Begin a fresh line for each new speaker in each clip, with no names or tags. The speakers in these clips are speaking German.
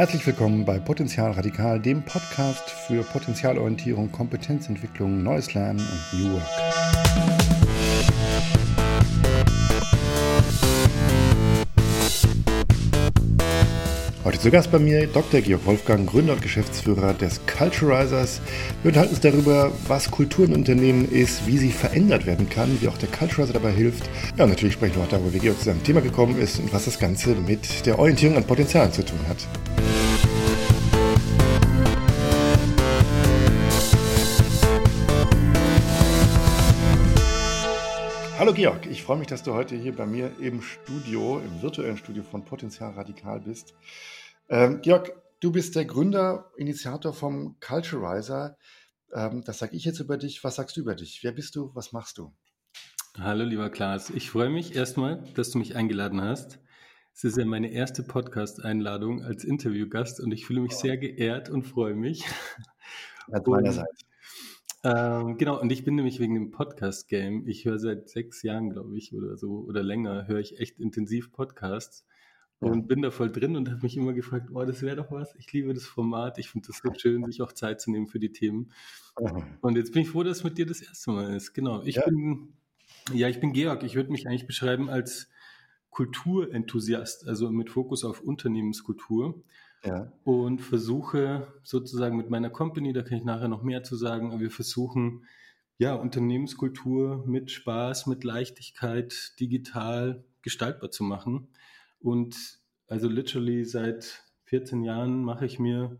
Herzlich willkommen bei Potenzial Radikal, dem Podcast für Potenzialorientierung, Kompetenzentwicklung, neues Lernen und New Work. Heute zu Gast bei mir Dr. Georg Wolfgang, Gründer und Geschäftsführer des Culturizers. Wir unterhalten uns darüber, was Kultur in Unternehmen ist, wie sie verändert werden kann, wie auch der Culturizer dabei hilft. Ja, und natürlich sprechen wir auch darüber, wie Georg zu seinem Thema gekommen ist und was das Ganze mit der Orientierung an Potenzialen zu tun hat. Hallo Georg, ich freue mich, dass du heute hier bei mir im Studio, im virtuellen Studio von Potenzial Radikal bist. Ähm, Georg, du bist der Gründer, Initiator vom Culturizer. Ähm, das sage ich jetzt über dich. Was sagst du über dich? Wer bist du? Was machst du?
Hallo, lieber Klaas. Ich freue mich erstmal, dass du mich eingeladen hast. Es ist ja meine erste Podcast-Einladung als Interviewgast und ich fühle mich sehr geehrt und freue mich.
Ja, meinerseits.
Ähm, genau, und ich bin nämlich wegen dem Podcast-Game, ich höre seit sechs Jahren, glaube ich, oder so, oder länger, höre ich echt intensiv Podcasts und bin da voll drin und habe mich immer gefragt, oh, das wäre doch was, ich liebe das Format, ich finde das so schön, sich auch Zeit zu nehmen für die Themen. Und jetzt bin ich froh, dass es mit dir das erste Mal ist. Genau, ich ja. bin, ja, ich bin Georg, ich würde mich eigentlich beschreiben als Kulturenthusiast, also mit Fokus auf Unternehmenskultur. Ja. Und versuche sozusagen mit meiner Company, da kann ich nachher noch mehr zu sagen, aber wir versuchen ja Unternehmenskultur mit Spaß, mit Leichtigkeit, digital gestaltbar zu machen. Und also literally seit 14 Jahren mache ich mir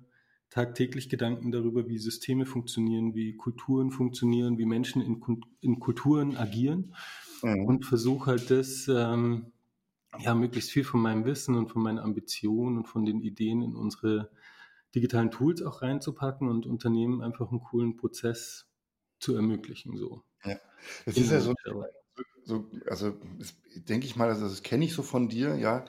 tagtäglich Gedanken darüber, wie Systeme funktionieren, wie Kulturen funktionieren, wie Menschen in, in Kulturen agieren mhm. und versuche halt das ähm, ja, möglichst viel von meinem Wissen und von meinen Ambitionen und von den Ideen in unsere digitalen Tools auch reinzupacken und Unternehmen einfach einen coolen Prozess zu ermöglichen. So.
Ja, das ist ja so, so also denke ich mal, also das kenne ich so von dir, ja,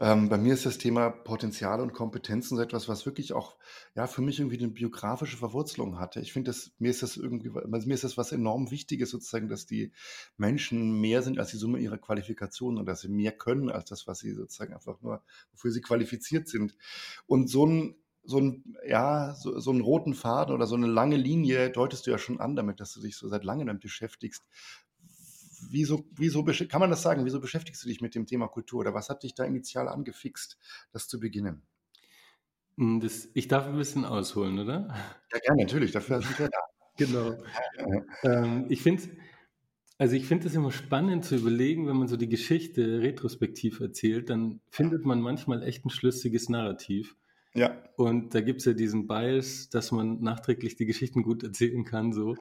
ähm, bei mir ist das Thema Potenziale und Kompetenzen so etwas, was wirklich auch, ja, für mich irgendwie eine biografische Verwurzelung hatte. Ich finde, mir ist das irgendwie, mir ist das was enorm Wichtiges sozusagen, dass die Menschen mehr sind als die Summe ihrer Qualifikationen und dass sie mehr können als das, was sie sozusagen einfach nur, wofür sie qualifiziert sind. Und so ein, so ein, ja, so, so einen roten Faden oder so eine lange Linie deutest du ja schon an damit, dass du dich so seit langem damit beschäftigst wieso, wieso kann man das sagen? Wieso beschäftigst du dich mit dem Thema Kultur oder was hat dich da initial angefixt, das zu beginnen?
Hm, das, ich darf ein bisschen ausholen, oder?
Ja, gerne, natürlich, dafür sind wir da.
genau. ähm, ich finde also ich finde es immer spannend zu überlegen, wenn man so die Geschichte retrospektiv erzählt, dann findet man manchmal echt ein schlüssiges Narrativ. Ja. Und da gibt es ja diesen Bias, dass man nachträglich die Geschichten gut erzählen kann. So.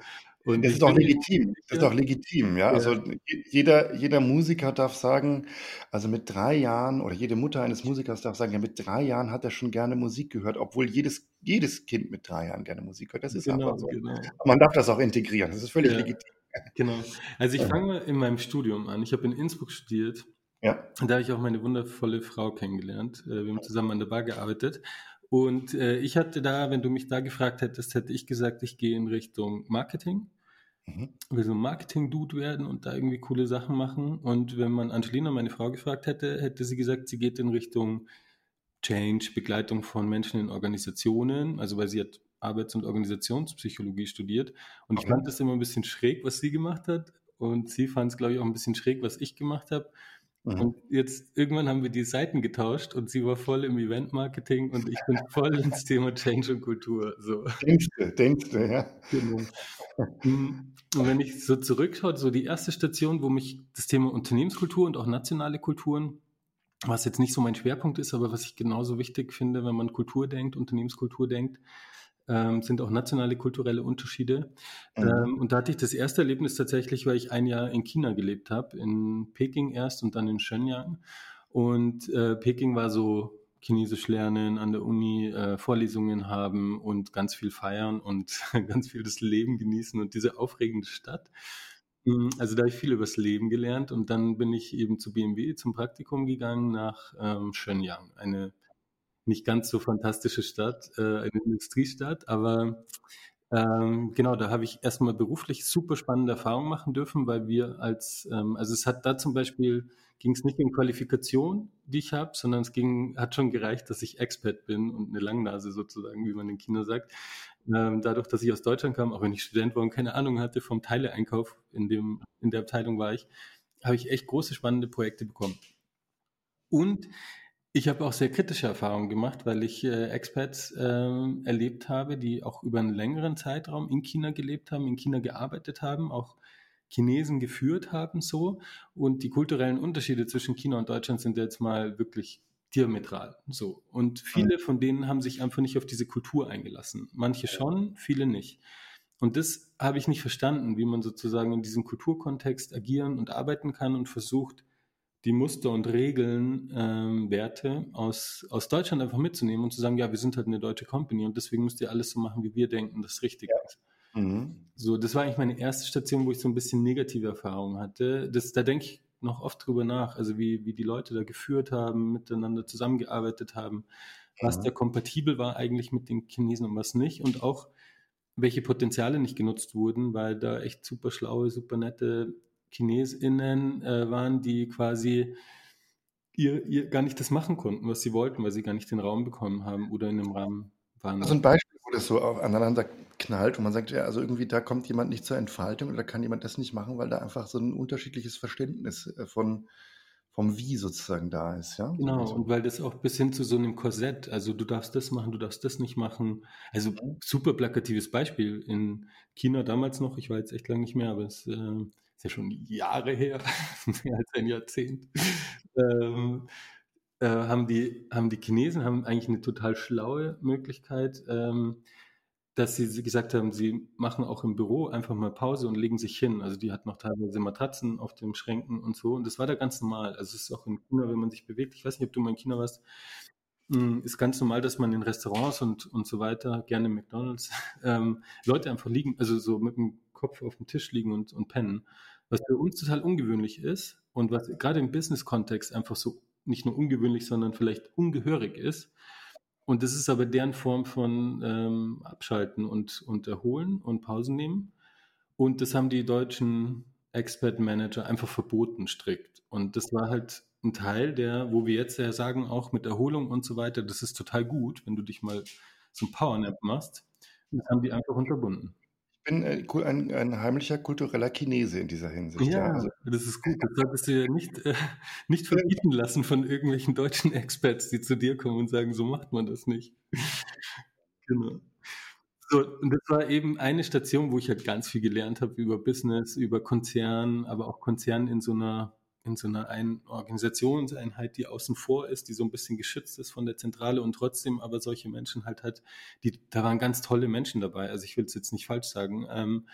Und das ist doch legitim. Das ist doch legitim, ja. Also jeder, jeder Musiker darf sagen, also mit drei Jahren oder jede Mutter eines Musikers darf sagen, ja, mit drei Jahren hat er schon gerne Musik gehört, obwohl jedes, jedes Kind mit drei Jahren gerne Musik hört. Das ist genau, einfach so. Genau. Man darf das auch integrieren. Das ist völlig ja, legitim.
Genau. Also ich fange in meinem Studium an. Ich habe in Innsbruck studiert. Ja. Und da habe ich auch meine wundervolle Frau kennengelernt. Äh, wir haben zusammen an der Bar gearbeitet. Und äh, ich hatte da, wenn du mich da gefragt hättest, hätte ich gesagt, ich gehe in Richtung Marketing. Mhm. Will so ein Marketing-Dude werden und da irgendwie coole Sachen machen. Und wenn man Angelina, meine Frau, gefragt hätte, hätte sie gesagt, sie geht in Richtung Change, Begleitung von Menschen in Organisationen. Also weil sie hat Arbeits- und Organisationspsychologie studiert. Und ich fand das immer ein bisschen schräg, was sie gemacht hat. Und sie fand es, glaube ich, auch ein bisschen schräg, was ich gemacht habe. Mhm. Und jetzt irgendwann haben wir die Seiten getauscht und sie war voll im Event-Marketing und ich bin voll ins Thema Change und Kultur. So.
Denkst du, denkst du, ja. Genau.
Mm, und wenn ich so zurückschaue, so die erste Station, wo mich das Thema Unternehmenskultur und auch nationale Kulturen, was jetzt nicht so mein Schwerpunkt ist, aber was ich genauso wichtig finde, wenn man Kultur denkt, Unternehmenskultur denkt, ähm, sind auch nationale kulturelle Unterschiede. Mhm. Ähm, und da hatte ich das erste Erlebnis tatsächlich, weil ich ein Jahr in China gelebt habe, in Peking erst und dann in Shenyang. Und äh, Peking war so Chinesisch lernen, an der Uni äh, Vorlesungen haben und ganz viel feiern und ganz viel das Leben genießen und diese aufregende Stadt. Hm, also da habe ich viel über das Leben gelernt und dann bin ich eben zu BMW zum Praktikum gegangen nach ähm, Shenyang, eine nicht ganz so fantastische Stadt, äh, eine Industriestadt, aber Ähm, genau, da habe ich erstmal beruflich super spannende Erfahrungen machen dürfen, weil wir als, ähm, also es hat da zum Beispiel, ging es nicht um Qualifikation, die ich habe, sondern es ging, hat schon gereicht, dass ich Expert bin und eine Langnase sozusagen, wie man in Kino sagt. Ähm, dadurch, dass ich aus Deutschland kam, auch wenn ich Student war und keine Ahnung hatte vom Teileeinkauf, in, dem, in der Abteilung war ich, habe ich echt große, spannende Projekte bekommen. Und ich habe auch sehr kritische Erfahrungen gemacht, weil ich äh, Expats äh, erlebt habe, die auch über einen längeren Zeitraum in China gelebt haben, in China gearbeitet haben, auch Chinesen geführt haben so. Und die kulturellen Unterschiede zwischen China und Deutschland sind jetzt mal wirklich diametral so. Und viele von denen haben sich einfach nicht auf diese Kultur eingelassen. Manche schon, viele nicht. Und das habe ich nicht verstanden, wie man sozusagen in diesem Kulturkontext agieren und arbeiten kann und versucht, die Muster und Regeln, ähm, Werte aus, aus Deutschland einfach mitzunehmen und zu sagen, ja, wir sind halt eine deutsche Company und deswegen müsst ihr alles so machen, wie wir denken, das richtig ja. ist. Mhm. So, das war eigentlich meine erste Station, wo ich so ein bisschen negative Erfahrungen hatte. Das, da denke ich noch oft drüber nach, also wie, wie die Leute da geführt haben, miteinander zusammengearbeitet haben, was mhm. da kompatibel war eigentlich mit den Chinesen und was nicht und auch welche Potenziale nicht genutzt wurden, weil da echt super schlaue, super nette ChinesInnen äh, waren, die quasi ihr, ihr gar nicht das machen konnten, was sie wollten, weil sie gar nicht den Raum bekommen haben oder in dem Rahmen waren.
Also ein Beispiel, wo das so aneinander knallt und man sagt, ja, also irgendwie da kommt jemand nicht zur Entfaltung oder kann jemand das nicht machen, weil da einfach so ein unterschiedliches Verständnis äh, von vom Wie sozusagen da ist, ja?
Genau, also und weil das auch bis hin zu so einem Korsett, also du darfst das machen, du darfst das nicht machen. Also mhm. super plakatives Beispiel in China damals noch, ich war jetzt echt lange nicht mehr, aber es äh, ist ja schon Jahre her, mehr als ein Jahrzehnt, ähm, äh, haben, die, haben die Chinesen haben eigentlich eine total schlaue Möglichkeit, ähm, dass sie gesagt haben, sie machen auch im Büro einfach mal Pause und legen sich hin. Also die hat noch teilweise Matratzen auf den Schränken und so. Und das war da ganz normal. Also es ist auch in China, wenn man sich bewegt. Ich weiß nicht, ob du mal in China warst. Hm, ist ganz normal, dass man in Restaurants und, und so weiter, gerne McDonalds, ähm, Leute einfach liegen, also so mit dem Kopf auf dem Tisch liegen und, und pennen was für uns total ungewöhnlich ist und was gerade im Business-Kontext einfach so nicht nur ungewöhnlich, sondern vielleicht ungehörig ist. Und das ist aber deren Form von ähm, Abschalten und, und Erholen und Pausen nehmen. Und das haben die deutschen Expert-Manager einfach verboten, strikt. Und das war halt ein Teil, der, wo wir jetzt ja sagen, auch mit Erholung und so weiter, das ist total gut, wenn du dich mal ein Powernap machst. Das haben die einfach unterbunden
bin äh, ein, ein heimlicher kultureller Chinese in dieser Hinsicht.
Ja, ja. Also, das ist gut. Das solltest du ja nicht, äh, nicht verbieten lassen von irgendwelchen deutschen Experts, die zu dir kommen und sagen, so macht man das nicht. genau. So, und das war eben eine Station, wo ich halt ganz viel gelernt habe über Business, über Konzern, aber auch Konzern in so einer in so einer Ein Organisationseinheit, die außen vor ist, die so ein bisschen geschützt ist von der Zentrale und trotzdem aber solche Menschen halt hat, die, da waren ganz tolle Menschen dabei. Also ich will es jetzt nicht falsch sagen, ähm,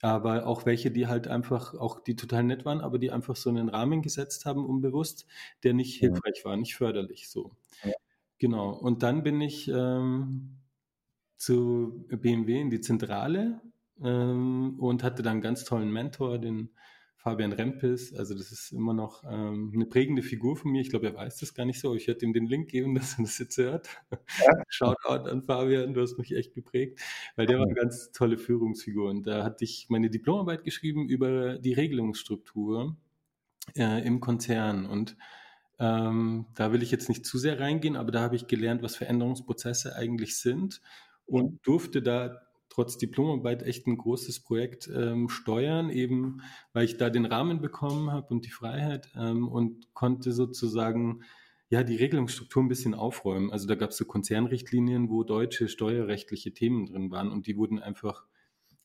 aber auch welche, die halt einfach, auch die total nett waren, aber die einfach so einen Rahmen gesetzt haben, unbewusst, der nicht hilfreich war, nicht förderlich so. Ja. Genau. Und dann bin ich ähm, zu BMW in die Zentrale ähm, und hatte dann einen ganz tollen Mentor, den Fabian Rempis, also das ist immer noch ähm, eine prägende Figur von mir. Ich glaube, er weiß das gar nicht so. Ich werde ihm den Link geben, dass er das jetzt hört. Ja. Shoutout an Fabian, du hast mich echt geprägt, weil der war eine ganz tolle Führungsfigur. Und da hatte ich meine Diplomarbeit geschrieben über die Regelungsstruktur äh, im Konzern. Und ähm, da will ich jetzt nicht zu sehr reingehen, aber da habe ich gelernt, was Veränderungsprozesse eigentlich sind und durfte da trotz Diplomarbeit echt ein großes Projekt ähm, steuern, eben weil ich da den Rahmen bekommen habe und die Freiheit ähm, und konnte sozusagen ja die Regelungsstruktur ein bisschen aufräumen. Also da gab es so Konzernrichtlinien, wo deutsche steuerrechtliche Themen drin waren und die wurden einfach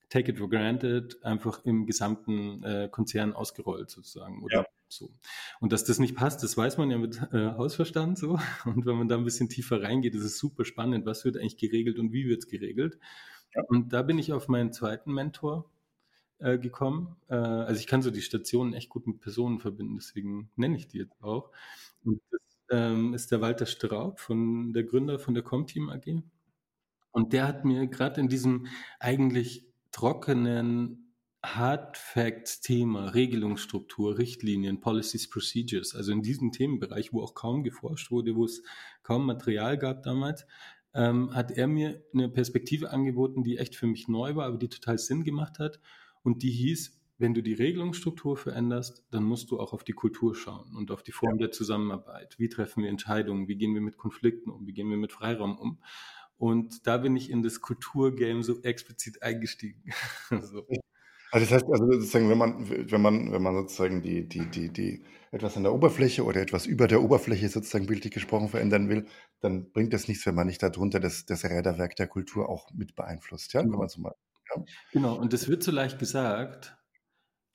take it for granted, einfach im gesamten äh, Konzern ausgerollt sozusagen. Oder ja. so. Und dass das nicht passt, das weiß man ja mit äh, Hausverstand so. Und wenn man da ein bisschen tiefer reingeht, ist es super spannend, was wird eigentlich geregelt und wie wird es geregelt. Und da bin ich auf meinen zweiten Mentor äh, gekommen. Äh, also ich kann so die Stationen echt gut mit Personen verbinden, deswegen nenne ich die jetzt auch. Und das ähm, ist der Walter Straub, von der Gründer von der Comteam AG. Und der hat mir gerade in diesem eigentlich trockenen Hard Facts Thema, Regelungsstruktur, Richtlinien, Policies, Procedures, also in diesem Themenbereich, wo auch kaum geforscht wurde, wo es kaum Material gab damals, ähm, hat er mir eine Perspektive angeboten, die echt für mich neu war, aber die total Sinn gemacht hat. Und die hieß, wenn du die Regelungsstruktur veränderst, dann musst du auch auf die Kultur schauen und auf die Form ja. der Zusammenarbeit. Wie treffen wir Entscheidungen? Wie gehen wir mit Konflikten um? Wie gehen wir mit Freiraum um? Und da bin ich in das Kulturgame so explizit eingestiegen.
so. Also das heißt, also sozusagen, wenn man, wenn man, wenn man sozusagen die, die, die, die etwas an der Oberfläche oder etwas über der Oberfläche sozusagen bildlich gesprochen verändern will, dann bringt das nichts, wenn man nicht darunter das, das Räderwerk der Kultur auch mit beeinflusst. Ja,
genau.
So
mal, ja. genau, und das wird so leicht gesagt,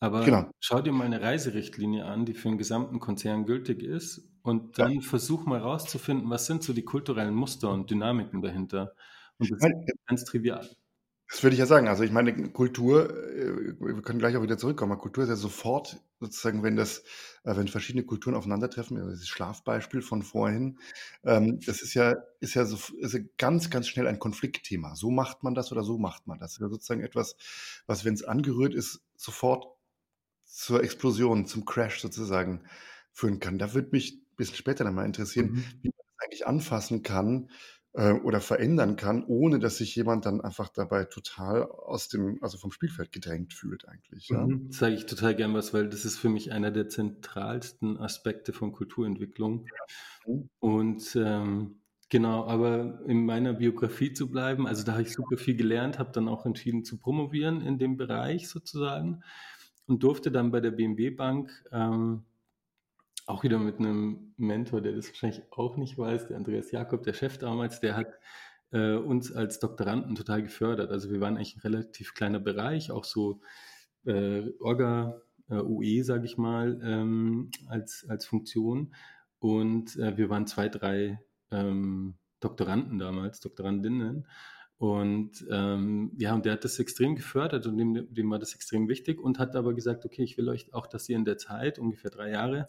aber genau. schau dir mal eine Reiserichtlinie an, die für den gesamten Konzern gültig ist und dann ja. versuch mal rauszufinden, was sind so die kulturellen Muster und Dynamiken dahinter. Und das ist ganz trivial.
Das würde ich ja sagen. Also ich meine, Kultur, äh, wir können gleich auch wieder zurückkommen, aber Kultur ist ja sofort sozusagen, wenn das, äh, wenn verschiedene Kulturen aufeinandertreffen, also das Schlafbeispiel von vorhin, ähm, das ist ja, ist ja so, ist ja ganz, ganz schnell ein Konfliktthema. So macht man das oder so macht man das. Das ist ja sozusagen etwas, was, wenn es angerührt ist, sofort zur Explosion, zum Crash sozusagen führen kann. Da würde mich ein bisschen später dann mal interessieren, mhm. wie man das eigentlich anfassen kann, äh, oder verändern kann, ohne dass sich jemand dann einfach dabei total aus dem, also vom Spielfeld gedrängt fühlt eigentlich. Ja?
Mhm, sage ich total gern was, weil das ist für mich einer der zentralsten Aspekte von Kulturentwicklung. Ja. Mhm. Und ähm, genau, aber in meiner Biografie zu bleiben, also da habe ich super viel gelernt, habe dann auch entschieden zu promovieren in dem Bereich sozusagen und durfte dann bei der BMW Bank ähm, auch wieder mit einem Mentor, der das wahrscheinlich auch nicht weiß, der Andreas Jakob, der Chef damals, der hat äh, uns als Doktoranden total gefördert. Also wir waren eigentlich ein relativ kleiner Bereich, auch so äh, Orga, äh, UE, sage ich mal, ähm, als, als Funktion. Und äh, wir waren zwei, drei ähm, Doktoranden damals, Doktorandinnen. Und ähm, ja, und der hat das extrem gefördert und dem, dem war das extrem wichtig und hat aber gesagt, okay, ich will euch auch, dass ihr in der Zeit, ungefähr drei Jahre,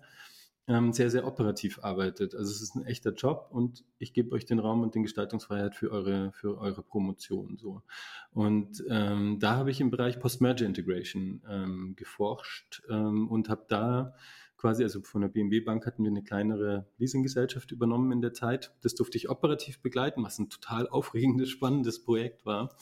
ähm, sehr, sehr operativ arbeitet. Also es ist ein echter Job und ich gebe euch den Raum und den Gestaltungsfreiheit für eure, für eure Promotion. So. Und ähm, da habe ich im Bereich Post-Merger Integration ähm, geforscht ähm, und habe da quasi, also von der BMW Bank hatten wir eine kleinere Leasinggesellschaft übernommen in der Zeit. Das durfte ich operativ begleiten, was ein total aufregendes, spannendes Projekt war.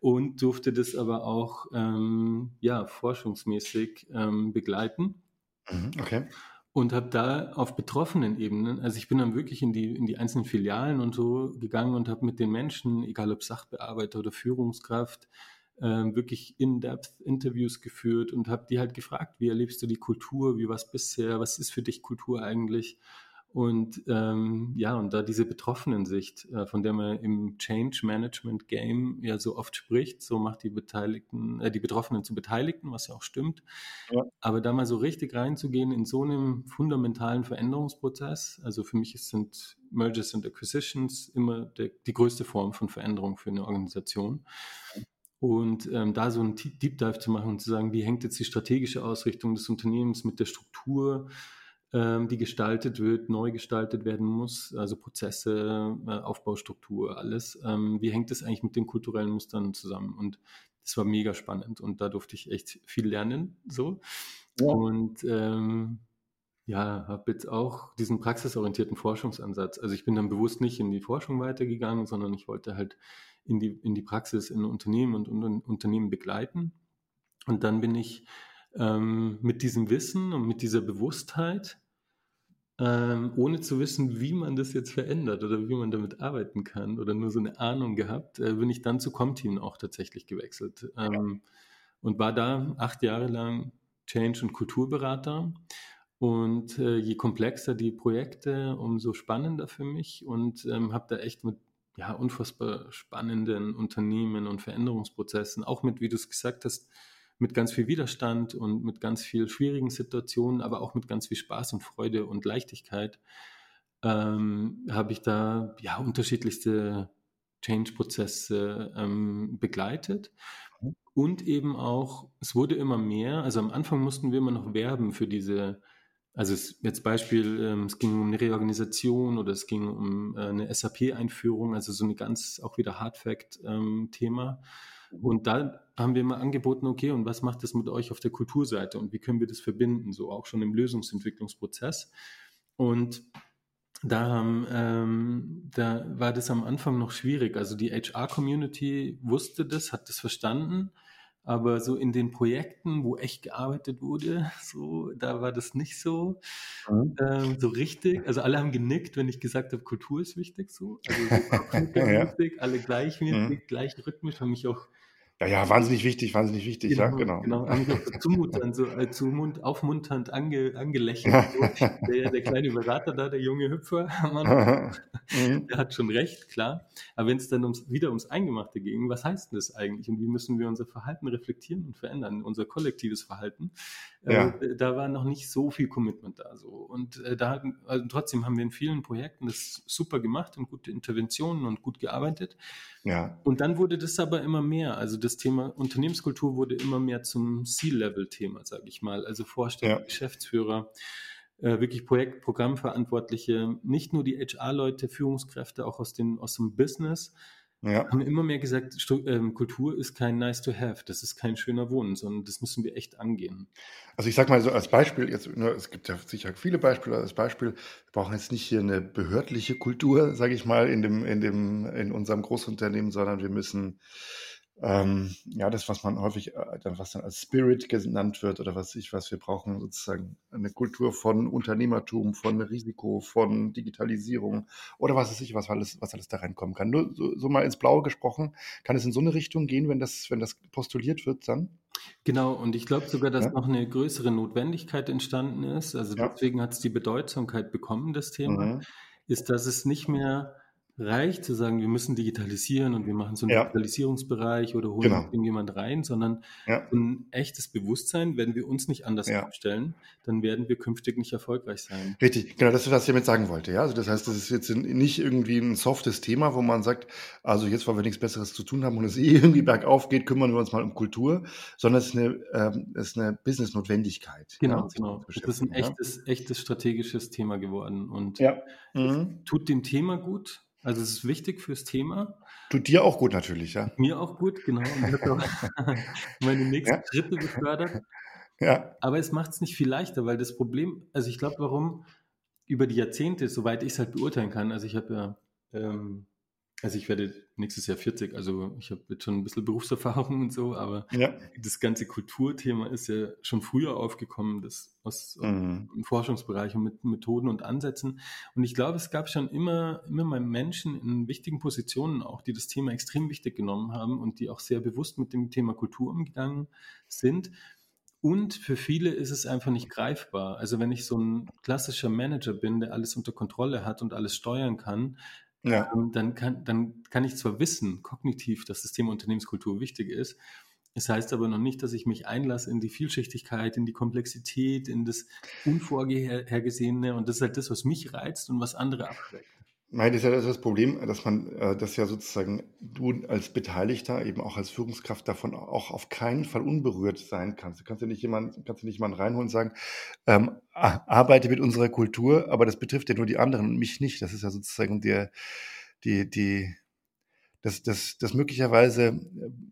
Und durfte das aber auch ähm, ja, forschungsmäßig ähm, begleiten.
Mhm, okay
und habe da auf betroffenen Ebenen, also ich bin dann wirklich in die, in die einzelnen Filialen und so gegangen und habe mit den Menschen, egal ob Sachbearbeiter oder Führungskraft, äh, wirklich in-depth Interviews geführt und habe die halt gefragt, wie erlebst du die Kultur, wie war es bisher, was ist für dich Kultur eigentlich? Und ähm, ja, und da diese Betroffenen-Sicht, äh, von der man im Change Management Game ja so oft spricht, so macht die Beteiligten, äh, die Betroffenen zu Beteiligten, was ja auch stimmt. Ja. Aber da mal so richtig reinzugehen in so einem fundamentalen Veränderungsprozess, also für mich sind Mergers and Acquisitions immer der, die größte Form von Veränderung für eine Organisation. Und ähm, da so einen Deep Dive zu machen und zu sagen, wie hängt jetzt die strategische Ausrichtung des Unternehmens mit der Struktur die gestaltet wird, neu gestaltet werden muss, also Prozesse, äh, Aufbaustruktur, alles. Ähm, wie hängt das eigentlich mit den kulturellen Mustern zusammen? Und das war mega spannend und da durfte ich echt viel lernen. So. Ja. Und ähm, ja, habe jetzt auch diesen praxisorientierten Forschungsansatz. Also ich bin dann bewusst nicht in die Forschung weitergegangen, sondern ich wollte halt in die, in die Praxis in Unternehmen und, und Unternehmen begleiten. Und dann bin ich ähm, mit diesem Wissen und mit dieser Bewusstheit, ähm, ohne zu wissen, wie man das jetzt verändert oder wie man damit arbeiten kann oder nur so eine Ahnung gehabt, äh, bin ich dann zu Comteam auch tatsächlich gewechselt ähm, und war da acht Jahre lang Change- und Kulturberater. Und äh, je komplexer die Projekte, umso spannender für mich und ähm, habe da echt mit ja, unfassbar spannenden Unternehmen und Veränderungsprozessen, auch mit, wie du es gesagt hast, mit ganz viel Widerstand und mit ganz viel schwierigen Situationen, aber auch mit ganz viel Spaß und Freude und Leichtigkeit, ähm, habe ich da ja unterschiedlichste Change-Prozesse ähm, begleitet. Und eben auch, es wurde immer mehr, also am Anfang mussten wir immer noch werben für diese, also es, jetzt Beispiel, ähm, es ging um eine Reorganisation oder es ging um äh, eine SAP-Einführung, also so eine ganz auch wieder Hard-Fact-Thema. Ähm, und da haben wir mal angeboten, okay, und was macht das mit euch auf der Kulturseite und wie können wir das verbinden, so auch schon im Lösungsentwicklungsprozess. Und da, ähm, da war das am Anfang noch schwierig. Also die HR-Community wusste das, hat das verstanden, aber so in den Projekten, wo echt gearbeitet wurde, so, da war das nicht so, mhm. ähm, so richtig. Also alle haben genickt, wenn ich gesagt habe, Kultur ist wichtig, so. Also so ja. wichtig, alle gleichmäßig, mhm. gleich rhythmisch, haben mich auch
ja, ja, wahnsinnig wichtig, wahnsinnig wichtig,
genau,
ja, genau.
Genau, haben mich zumuternd, so äh, zumund, aufmunternd ange, angelächelt. So. Der, der kleine Berater da, der junge Hüpfer, Mann, mhm. der hat schon recht, klar. Aber wenn es dann ums, wieder ums Eingemachte ging, was heißt denn das eigentlich und wie müssen wir unser Verhalten reflektieren und verändern, unser kollektives Verhalten? Äh, ja. Äh, da war noch nicht so viel Commitment da. So. Und äh, da, also trotzdem haben wir in vielen Projekten das super gemacht und gute Interventionen und gut gearbeitet. Ja. Und dann wurde das aber immer mehr. Also das Thema Unternehmenskultur wurde immer mehr zum C-Level-Thema, sage ich mal. Also Vorstand, ja. Geschäftsführer, äh, wirklich Projekt, Programmverantwortliche, nicht nur die HR-Leute, Führungskräfte, auch aus, den, aus dem Business, ja. haben immer mehr gesagt, ähm, Kultur ist kein nice to have, das ist kein schöner Wohnen, sondern das müssen wir echt angehen.
Also ich sage mal so als Beispiel, jetzt, ne, es gibt ja sicher viele Beispiele, als Beispiel, wir brauchen jetzt nicht hier eine behördliche Kultur, sage ich mal, in, dem, in, dem, in unserem Großunternehmen, sondern wir müssen ähm, ja, das, was man häufig, äh, was dann als Spirit genannt wird oder was ich, was wir brauchen, sozusagen eine Kultur von Unternehmertum, von Risiko, von Digitalisierung oder was weiß ich, was alles, was alles da reinkommen kann. Nur so, so mal ins Blaue gesprochen, kann es in so eine Richtung gehen, wenn das, wenn das postuliert wird dann?
Genau, und ich glaube sogar, dass ja. noch eine größere Notwendigkeit entstanden ist. Also ja. deswegen hat es die Bedeutsamkeit bekommen, das Thema, mhm. ist, dass es nicht mehr reicht zu sagen, wir müssen digitalisieren und wir machen so einen ja. Digitalisierungsbereich oder holen genau. irgendjemand rein, sondern ja. ein echtes Bewusstsein, wenn wir uns nicht anders ja. aufstellen, dann werden wir künftig nicht erfolgreich sein.
Richtig, genau, das ist, was ich damit sagen wollte. Ja? Also das heißt, das ist jetzt nicht irgendwie ein softes Thema, wo man sagt, also jetzt, weil wir nichts Besseres zu tun haben und es eh irgendwie bergauf geht, kümmern wir uns mal um Kultur, sondern es ist eine, ähm, es ist eine Business-Notwendigkeit.
Genau, genau. Das ist ein echtes, echtes strategisches Thema geworden und mhm. tut dem Thema gut, also es ist wichtig fürs Thema.
Tut dir auch gut natürlich, ja.
Mir auch gut, genau. Und meine nächsten ja. Schritte gefördert. Ja. Aber es macht es nicht viel leichter, weil das Problem, also ich glaube, warum über die Jahrzehnte, soweit ich es halt beurteilen kann, also ich habe ja ähm, also ich werde nächstes Jahr 40, also ich habe jetzt schon ein bisschen Berufserfahrung und so, aber ja. das ganze Kulturthema ist ja schon früher aufgekommen, das aus mhm. im Forschungsbereich und mit Methoden und Ansätzen. Und ich glaube, es gab schon immer, immer mal Menschen in wichtigen Positionen auch, die das Thema extrem wichtig genommen haben und die auch sehr bewusst mit dem Thema Kultur umgegangen sind. Und für viele ist es einfach nicht greifbar. Also wenn ich so ein klassischer Manager bin, der alles unter Kontrolle hat und alles steuern kann, ja. Ähm, dann, kann, dann kann ich zwar wissen, kognitiv, dass das Thema Unternehmenskultur wichtig ist, es heißt aber noch nicht, dass ich mich einlasse in die Vielschichtigkeit, in die Komplexität, in das Unvorhergesehene. Und das ist halt das, was mich reizt und was andere abschreckt.
Nein, das ist ja das Problem, dass man, äh, dass ja sozusagen du als Beteiligter, eben auch als Führungskraft davon auch auf keinen Fall unberührt sein kannst. Du kannst ja nicht jemanden, kannst ja nicht jemanden reinholen und sagen, ähm, arbeite mit unserer Kultur, aber das betrifft ja nur die anderen und mich nicht. Das ist ja sozusagen der, die, die, das, das, das möglicherweise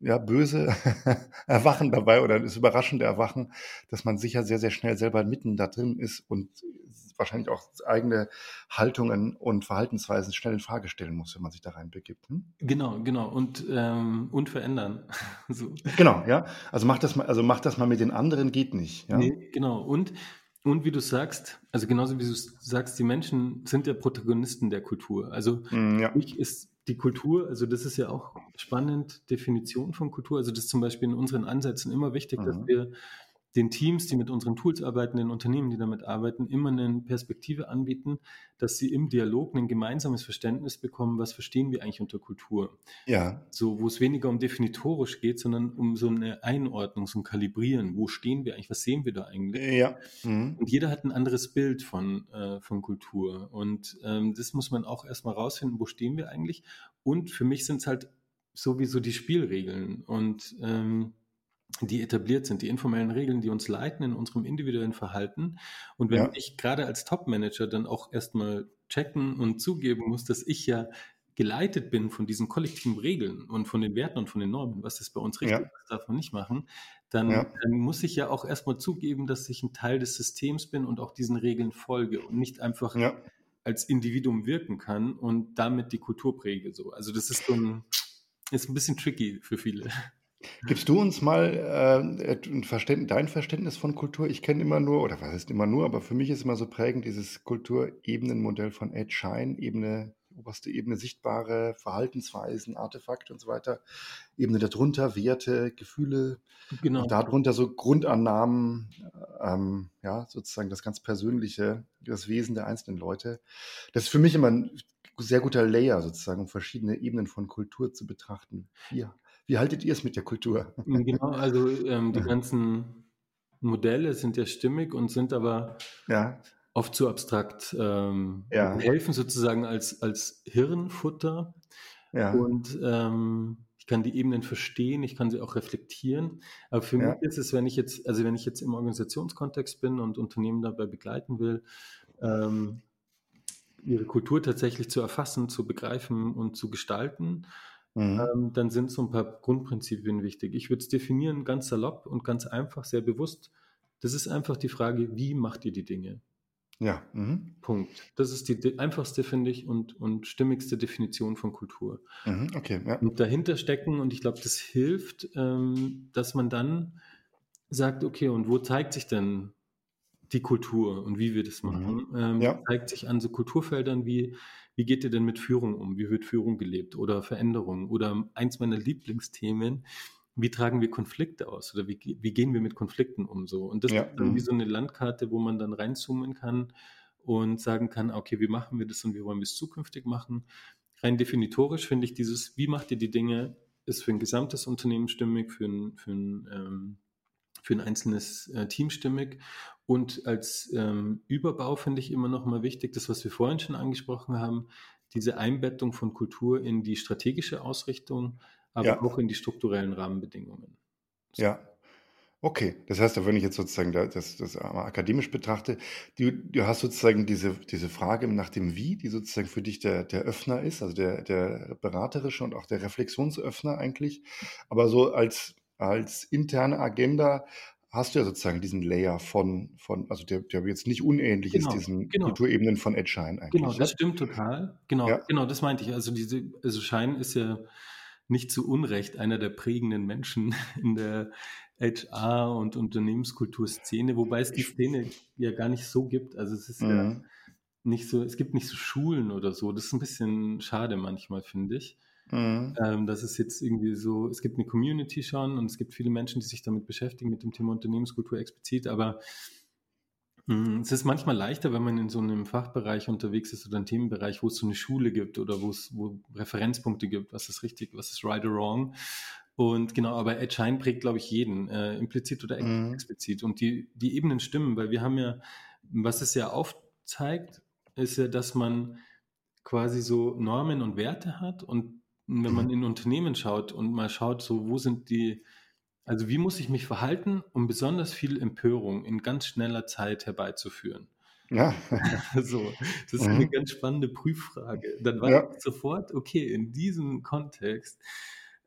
ja, böse Erwachen dabei oder das überraschende Erwachen, dass man sicher sehr, sehr schnell selber mitten da drin ist und wahrscheinlich auch eigene Haltungen und Verhaltensweisen schnell in Frage stellen muss, wenn man sich da reinbegibt. Hm?
Genau, genau. Und, ähm, und verändern.
so. Genau, ja. Also mach das mal, also mach das mal mit den anderen, geht nicht. Ja? Nee,
genau. Und und wie du sagst, also genauso wie du sagst, die Menschen sind ja Protagonisten der Kultur. Also mm, ja. ich ist die Kultur, also das ist ja auch spannend, Definition von Kultur. Also das ist zum Beispiel in unseren Ansätzen immer wichtig, mhm. dass wir den Teams, die mit unseren Tools arbeiten, den Unternehmen, die damit arbeiten, immer eine Perspektive anbieten, dass sie im Dialog ein gemeinsames Verständnis bekommen, was verstehen wir eigentlich unter Kultur. Ja. So, wo es weniger um definitorisch geht, sondern um so eine Einordnung, so ein Kalibrieren. Wo stehen wir eigentlich? Was sehen wir da eigentlich? Ja. Mhm. Und jeder hat ein anderes Bild von, äh, von Kultur. Und ähm, das muss man auch erstmal rausfinden, wo stehen wir eigentlich? Und für mich sind es halt sowieso die Spielregeln. Und ähm, die etabliert sind, die informellen Regeln, die uns leiten in unserem individuellen Verhalten. Und wenn ja. ich gerade als Top-Manager dann auch erstmal checken und zugeben muss, dass ich ja geleitet bin von diesen kollektiven Regeln und von den Werten und von den Normen, was ist bei uns richtig, ja. was darf man nicht machen, dann, ja. dann, muss ich ja auch erstmal zugeben, dass ich ein Teil des Systems bin und auch diesen Regeln folge und nicht einfach als Individuum wirken kann und damit die Kultur präge. So. Also das ist so ein, ist ein bisschen tricky für viele.
Gibst du uns mal äh, ein Verständnis, dein Verständnis von Kultur? Ich kenne immer nur, oder was heißt immer nur, aber für mich ist immer so prägend dieses Kulturebenenmodell von Ed Schein, Ebene, oberste Ebene sichtbare Verhaltensweisen, Artefakte und so weiter. Ebene darunter Werte, Gefühle. Genau. Und darunter so Grundannahmen, ähm, ja, sozusagen das ganz Persönliche, das Wesen der einzelnen Leute. Das ist für mich immer ein sehr guter Layer sozusagen, um verschiedene Ebenen von Kultur zu betrachten. Ja. Wie haltet ihr es mit der Kultur?
Hm, genau, also ähm, die ganzen Modelle sind ja stimmig und sind aber ja. oft zu abstrakt. Ähm, ja. Helfen sozusagen als, als Hirnfutter. Ja. Und ähm, ich kann die Ebenen verstehen, ich kann sie auch reflektieren. Aber für mich ist es, wenn ich jetzt, also wenn ich jetzt im Organisationskontext bin und Unternehmen dabei begleiten will, ähm, ihre Kultur tatsächlich zu erfassen, zu begreifen und zu gestalten, Mhm. Ähm, dann sind so ein paar Grundprinzipien wichtig. Ich würde es definieren ganz salopp und ganz einfach, sehr bewusst. Das ist einfach die Frage, wie macht ihr die Dinge?
Ja. Mhm.
Punkt. Das ist die einfachste, finde ich, und, und stimmigste Definition von Kultur.
Mhm. Okay. Ja.
Und dahinter stecken, und ich glaube, das hilft, ähm, dass man dann sagt, okay, und wo zeigt sich denn die Kultur und wie wir das machen? Mhm. Ähm, ja. Zeigt sich an so Kulturfeldern wie wie geht ihr denn mit Führung um? Wie wird Führung gelebt oder Veränderung? Oder eins meiner Lieblingsthemen, wie tragen wir Konflikte aus oder wie, wie gehen wir mit Konflikten um so? Und das ja. ist dann wie mhm. so eine Landkarte, wo man dann reinzoomen kann und sagen kann, okay, wie machen wir das und wie wollen wir es zukünftig machen? Rein definitorisch finde ich dieses, wie macht ihr die Dinge, ist für ein gesamtes Unternehmen stimmig, für ein, für ein ähm, für ein einzelnes äh, Team stimmig. Und als ähm, Überbau finde ich immer noch mal wichtig, das, was wir vorhin schon angesprochen haben, diese Einbettung von Kultur in die strategische Ausrichtung, aber ja. auch in die strukturellen Rahmenbedingungen.
So. Ja. Okay, das heißt, wenn ich jetzt sozusagen das, das akademisch betrachte, du, du hast sozusagen diese, diese Frage nach dem Wie, die sozusagen für dich der, der Öffner ist, also der, der beraterische und auch der Reflexionsöffner eigentlich. Aber so als als interne Agenda hast du ja sozusagen diesen Layer von, von also der, der jetzt nicht unähnlich genau, ist, diesen genau. Kulturebenen von Ed Shine
eigentlich. Genau, das stimmt total. Genau, ja. genau, das meinte ich. Also diese, also Shine ist ja nicht zu Unrecht einer der prägenden Menschen in der HR- und Unternehmenskulturszene, wobei es die Szene ja gar nicht so gibt. Also es ist mhm. ja nicht so, es gibt nicht so Schulen oder so. Das ist ein bisschen schade manchmal, finde ich. Mhm. Ähm, das ist jetzt irgendwie so, es gibt eine Community schon und es gibt viele Menschen, die sich damit beschäftigen, mit dem Thema Unternehmenskultur explizit, aber mh, hm, es ist manchmal leichter, wenn man in so einem Fachbereich unterwegs ist oder einem Themenbereich, wo es so eine Schule gibt oder wo es wo Referenzpunkte gibt, was ist richtig, was ist right or wrong. Und genau, aber Shine prägt, glaube ich, jeden, äh, implizit oder mhm. explizit. Und die, die Ebenen stimmen, weil wir haben ja, was es ja aufzeigt, ist ja, dass man quasi so Normen und Werte hat und wenn man in Unternehmen schaut und mal schaut, so wo sind die, also wie muss ich mich verhalten, um besonders viel Empörung in ganz schneller Zeit herbeizuführen? Ja. so, das ist mhm. eine ganz spannende Prüffrage. Dann war ja. sofort, okay, in diesem Kontext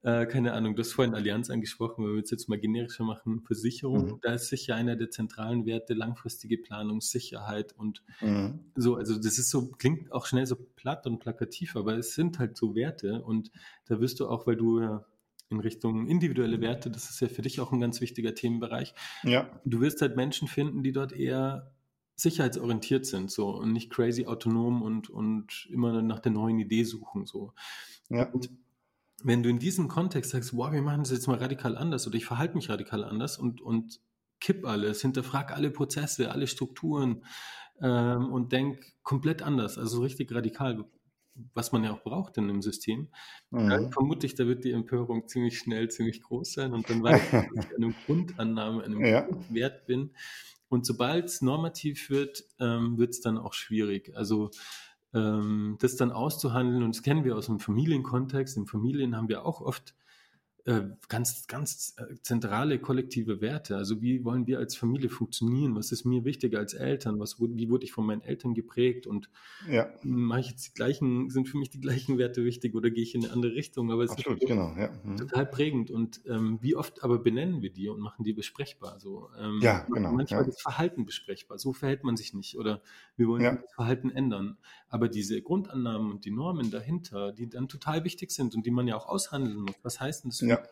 äh, keine Ahnung, du hast vorhin Allianz angesprochen, wenn wir es jetzt mal generischer machen, Versicherung, mhm. da ist sicher einer der zentralen Werte langfristige Planung, Sicherheit und mhm. so, also das ist so, klingt auch schnell so platt und plakativ, aber es sind halt so Werte und da wirst du auch, weil du ja in Richtung individuelle Werte, das ist ja für dich auch ein ganz wichtiger Themenbereich. Ja. Du wirst halt Menschen finden, die dort eher sicherheitsorientiert sind, so und nicht crazy autonom und, und immer nach der neuen Idee suchen, so. Ja. Und wenn du in diesem Kontext sagst, wow, wir machen das jetzt mal radikal anders oder ich verhalte mich radikal anders und, und kipp alles, hinterfrag alle Prozesse, alle Strukturen ähm, und denk komplett anders, also richtig radikal, was man ja auch braucht in einem System, mhm. dann vermute ich, da wird die Empörung ziemlich schnell, ziemlich groß sein und dann weiß ich, dass ich an einem Grundannahme, einem ja. Grundwert bin. Und sobald es normativ wird, ähm, wird es dann auch schwierig. Also ähm, das dann auszuhandeln. Und das kennen wir aus dem Familienkontext. In Familien haben wir auch oft ganz, ganz äh, zentrale kollektive Werte. Also wie wollen wir als Familie funktionieren? Was ist mir wichtiger als Eltern? Was, wie wurde ich von meinen Eltern geprägt? Und ja. mache ich jetzt die gleichen, sind für mich die gleichen Werte wichtig oder gehe ich in eine andere Richtung? Aber es Absolut, ist genau, ja. mhm. total prägend. Und ähm, wie oft aber benennen wir die und machen die besprechbar? So, ähm, ja, genau. Manchmal ja. das Verhalten besprechbar. So verhält man sich nicht. Oder wir wollen ja. das Verhalten ändern. Aber diese Grundannahmen und die Normen dahinter, die dann total wichtig sind und die man ja auch aushandeln muss. Was heißt denn das? Ja.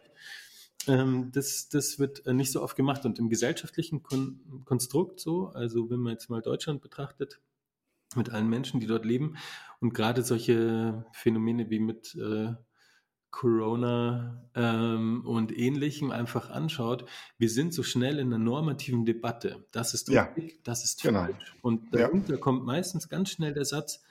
Ähm, das, das wird äh, nicht so oft gemacht. Und im gesellschaftlichen Kon Konstrukt so, also wenn man jetzt mal Deutschland betrachtet, mit allen Menschen, die dort leben und gerade solche Phänomene wie mit äh, Corona ähm, und Ähnlichem einfach anschaut, wir sind so schnell in einer normativen Debatte. Das ist richtig, ja. das ist genau. falsch. Und dahinter ja. kommt meistens ganz schnell der Satz,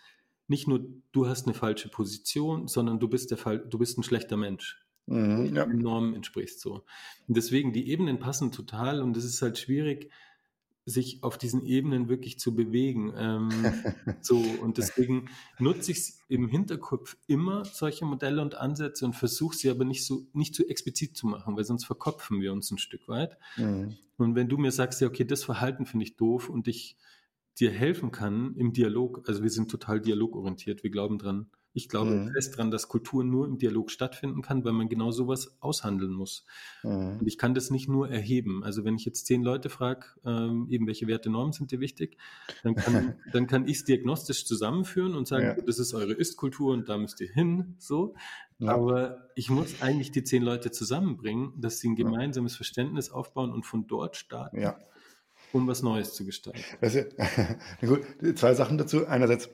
nicht nur du hast eine falsche Position, sondern du bist, der Fall, du bist ein schlechter Mensch. Mhm, ja. Normen entsprichst so. Und deswegen, die Ebenen passen total und es ist halt schwierig, sich auf diesen Ebenen wirklich zu bewegen. Ähm, so, und deswegen nutze ich im Hinterkopf immer solche Modelle und Ansätze und versuche sie aber nicht so nicht zu explizit zu machen, weil sonst verkopfen wir uns ein Stück weit. Mhm. Und wenn du mir sagst, ja, okay, das Verhalten finde ich doof und ich dir helfen kann im Dialog, also wir sind total dialogorientiert, wir glauben dran, ich glaube mhm. fest daran, dass Kultur nur im Dialog stattfinden kann, weil man genau sowas aushandeln muss. Mhm. Und ich kann das nicht nur erheben. Also wenn ich jetzt zehn Leute frage, ähm, eben welche Werte, Normen sind dir wichtig, dann kann, dann kann ich es diagnostisch zusammenführen und sagen, ja. das ist eure Ist-Kultur und da müsst ihr hin. So. Ja. Aber ich muss eigentlich die zehn Leute zusammenbringen, dass sie ein gemeinsames Verständnis aufbauen und von dort starten. Ja um was Neues zu gestalten.
Also, gut, zwei Sachen dazu. Einerseits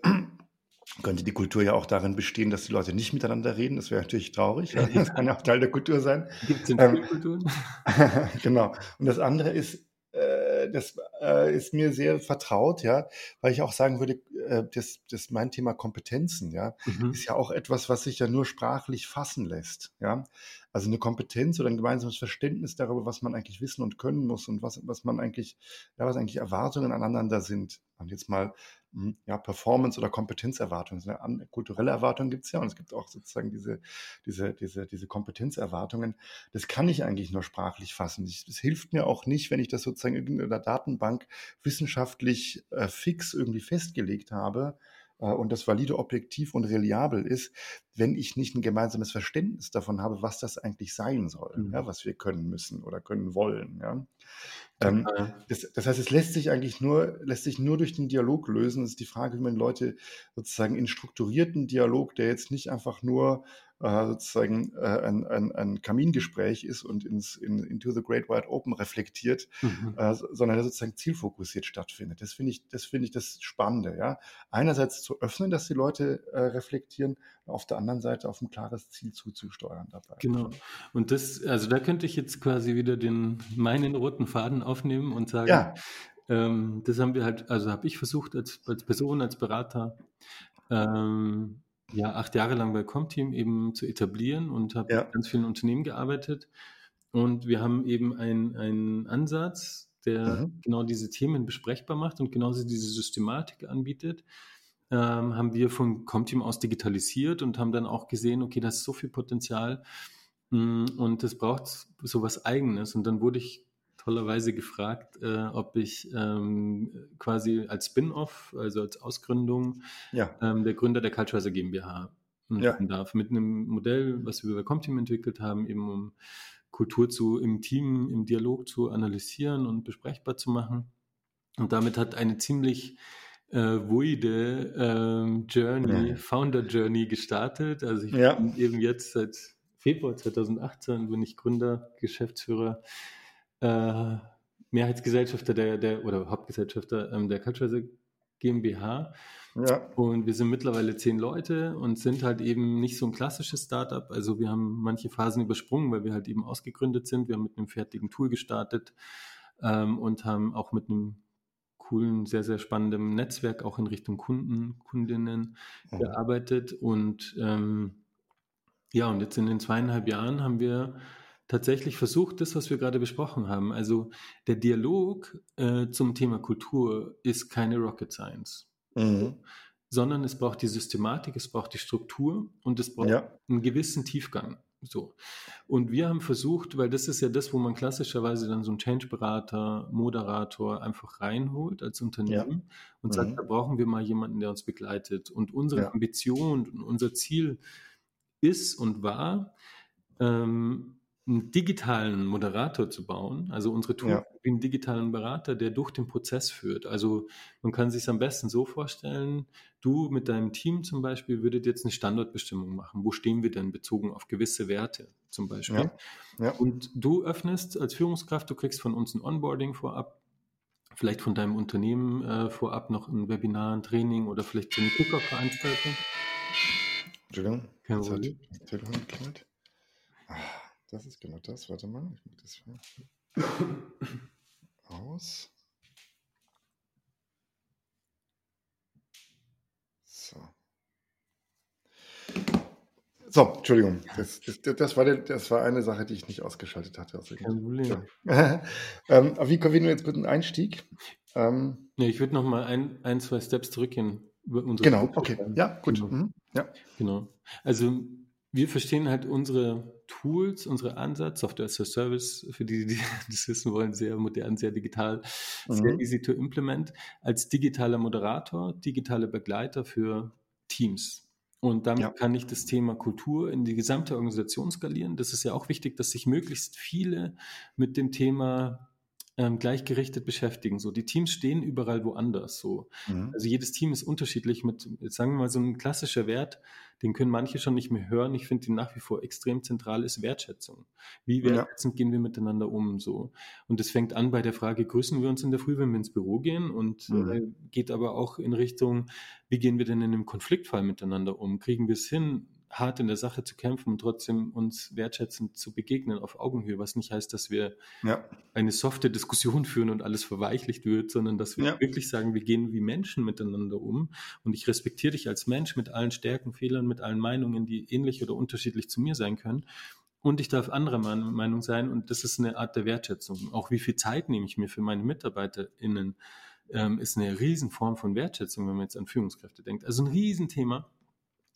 könnte die Kultur ja auch darin bestehen, dass die Leute nicht miteinander reden. Das wäre natürlich traurig. Das kann ja auch Teil der Kultur sein. Gibt es in ähm, Kulturen? genau. Und das andere ist, äh, das äh, ist mir sehr vertraut, ja, weil ich auch sagen würde, äh, das, das mein Thema Kompetenzen, ja, mhm. ist ja auch etwas, was sich ja nur sprachlich fassen lässt, ja. Also eine Kompetenz oder ein gemeinsames Verständnis darüber, was man eigentlich wissen und können muss und was, was man eigentlich, ja, was eigentlich Erwartungen aneinander sind. Und jetzt mal hm, ja, Performance- oder Kompetenzerwartungen. Eine kulturelle Erwartung gibt es ja und es gibt auch sozusagen diese, diese, diese, diese Kompetenzerwartungen. Das kann ich eigentlich nur sprachlich fassen. Das hilft mir auch nicht, wenn ich das sozusagen in der Datenbank wissenschaftlich äh, fix irgendwie festgelegt habe, und das valide, objektiv und reliabel ist, wenn ich nicht ein gemeinsames Verständnis davon habe, was das eigentlich sein soll, mhm. ja, was wir können müssen oder können wollen. Ja. Ähm, das, das, heißt, es lässt sich eigentlich nur, lässt sich nur durch den Dialog lösen. Es ist die Frage, wie man Leute sozusagen in strukturierten Dialog, der jetzt nicht einfach nur äh, sozusagen äh, ein, ein, ein, Kamingespräch ist und ins, in, into the Great Wide Open reflektiert, mhm. äh, sondern der sozusagen zielfokussiert stattfindet. Das finde ich, das finde ich das Spannende, ja. Einerseits zu öffnen, dass die Leute äh, reflektieren, auf der anderen Seite auf ein klares Ziel zuzusteuern dabei.
Genau. Und das, also da könnte ich jetzt quasi wieder den meinen roten Faden aufnehmen und sagen, ja. ähm, das haben wir halt, also habe ich versucht als, als Person, als Berater, ähm, ja, acht Jahre lang bei Comteam eben zu etablieren und habe ja. ganz vielen Unternehmen gearbeitet. Und wir haben eben einen Ansatz, der mhm. genau diese Themen besprechbar macht und genauso diese Systematik anbietet. Ähm, haben wir von Comteam aus digitalisiert und haben dann auch gesehen, okay, das ist so viel Potenzial mh, mm, und das braucht so was Eigenes. Und dann wurde ich tollerweise gefragt, äh, ob ich ähm, quasi als Spin-off, also als Ausgründung, ja. ähm, der Gründer der Culturizer GmbH ja. darf. Mit einem Modell, was wir bei Comteam entwickelt haben, eben um Kultur zu im Team, im Dialog zu analysieren und besprechbar zu machen. Und damit hat eine ziemlich äh, wuide ähm, Journey, ja. Founder Journey gestartet. Also ich bin eben jetzt seit Februar 2018 bin ich Gründer, Geschäftsführer äh, Mehrheitsgesellschafter der, der oder Hauptgesellschafter ähm, der Culture GmbH. Ja. Und wir sind mittlerweile zehn Leute und sind halt eben nicht so ein klassisches Startup. Also wir haben manche Phasen übersprungen, weil wir halt eben ausgegründet sind. Wir haben mit einem fertigen Tool gestartet ähm, und haben auch mit einem coolen, sehr, sehr spannenden Netzwerk auch in Richtung Kunden, Kundinnen mhm. gearbeitet. Und ähm, ja, und jetzt in den zweieinhalb Jahren haben wir tatsächlich versucht, das, was wir gerade besprochen haben. Also der Dialog äh, zum Thema Kultur ist keine Rocket Science, mhm. sondern es braucht die Systematik, es braucht die Struktur und es braucht ja. einen gewissen Tiefgang. So. Und wir haben versucht, weil das ist ja das, wo man klassischerweise dann so einen Change-Berater, Moderator einfach reinholt als Unternehmen ja. und sagt, mhm. da brauchen wir mal jemanden, der uns begleitet. Und unsere ja. Ambition und unser Ziel ist und war, ähm, einen digitalen Moderator zu bauen, also unsere Tool ja. wie einen digitalen Berater, der durch den Prozess führt. Also man kann sich am besten so vorstellen, du mit deinem Team zum Beispiel würdet jetzt eine Standortbestimmung machen. Wo stehen wir denn bezogen auf gewisse Werte zum Beispiel? Ja. Ja. Und du öffnest als Führungskraft, du kriegst von uns ein Onboarding vorab, vielleicht von deinem Unternehmen äh, vorab noch ein Webinar, ein Training oder vielleicht so eine Kickoff-Veranstaltung.
Entschuldigung, Kein jetzt hat das Telefon geklingelt. Ah. Das ist genau das. Warte mal, ich mache das aus. So. So, Entschuldigung. Das, das, das, war der, das war eine Sache, die ich nicht ausgeschaltet hatte. Also Kein Problem. ähm, wie kommen wir jetzt mit einem Einstieg?
Ähm, ja, ich würde noch mal ein, ein, zwei Steps zurückgehen.
Genau, okay. Ja, gut. Genau. Mhm. Ja.
genau. Also wir verstehen halt unsere Tools, unsere Ansatz, Software as a Service, für die, die das wissen wollen, sehr modern, sehr digital, mhm. sehr easy to implement, als digitaler Moderator, digitaler Begleiter für Teams. Und damit ja. kann ich das Thema Kultur in die gesamte Organisation skalieren. Das ist ja auch wichtig, dass sich möglichst viele mit dem Thema ähm, gleichgerichtet beschäftigen. So, die Teams stehen überall woanders. So. Mhm. Also jedes Team ist unterschiedlich mit, sagen wir mal, so ein klassischer Wert, den können manche schon nicht mehr hören. Ich finde ihn nach wie vor extrem zentral, ist Wertschätzung. Wie wertschätzend ja. gehen wir miteinander um? So. Und das fängt an bei der Frage, grüßen wir uns in der Früh, wenn wir ins Büro gehen? Und mhm. äh, geht aber auch in Richtung, wie gehen wir denn in einem Konfliktfall miteinander um? Kriegen wir es hin, hart in der Sache zu kämpfen und trotzdem uns wertschätzend zu begegnen auf Augenhöhe, was nicht heißt, dass wir ja. eine softe Diskussion führen und alles verweichlicht wird, sondern dass wir ja. wirklich sagen, wir gehen wie Menschen miteinander um und ich respektiere dich als Mensch mit allen Stärken, Fehlern, mit allen Meinungen, die ähnlich oder unterschiedlich zu mir sein können. Und ich darf anderer Meinung sein und das ist eine Art der Wertschätzung. Auch wie viel Zeit nehme ich mir für meine MitarbeiterInnen, ähm, ist eine Riesenform von Wertschätzung, wenn man jetzt an Führungskräfte denkt. Also ein Riesenthema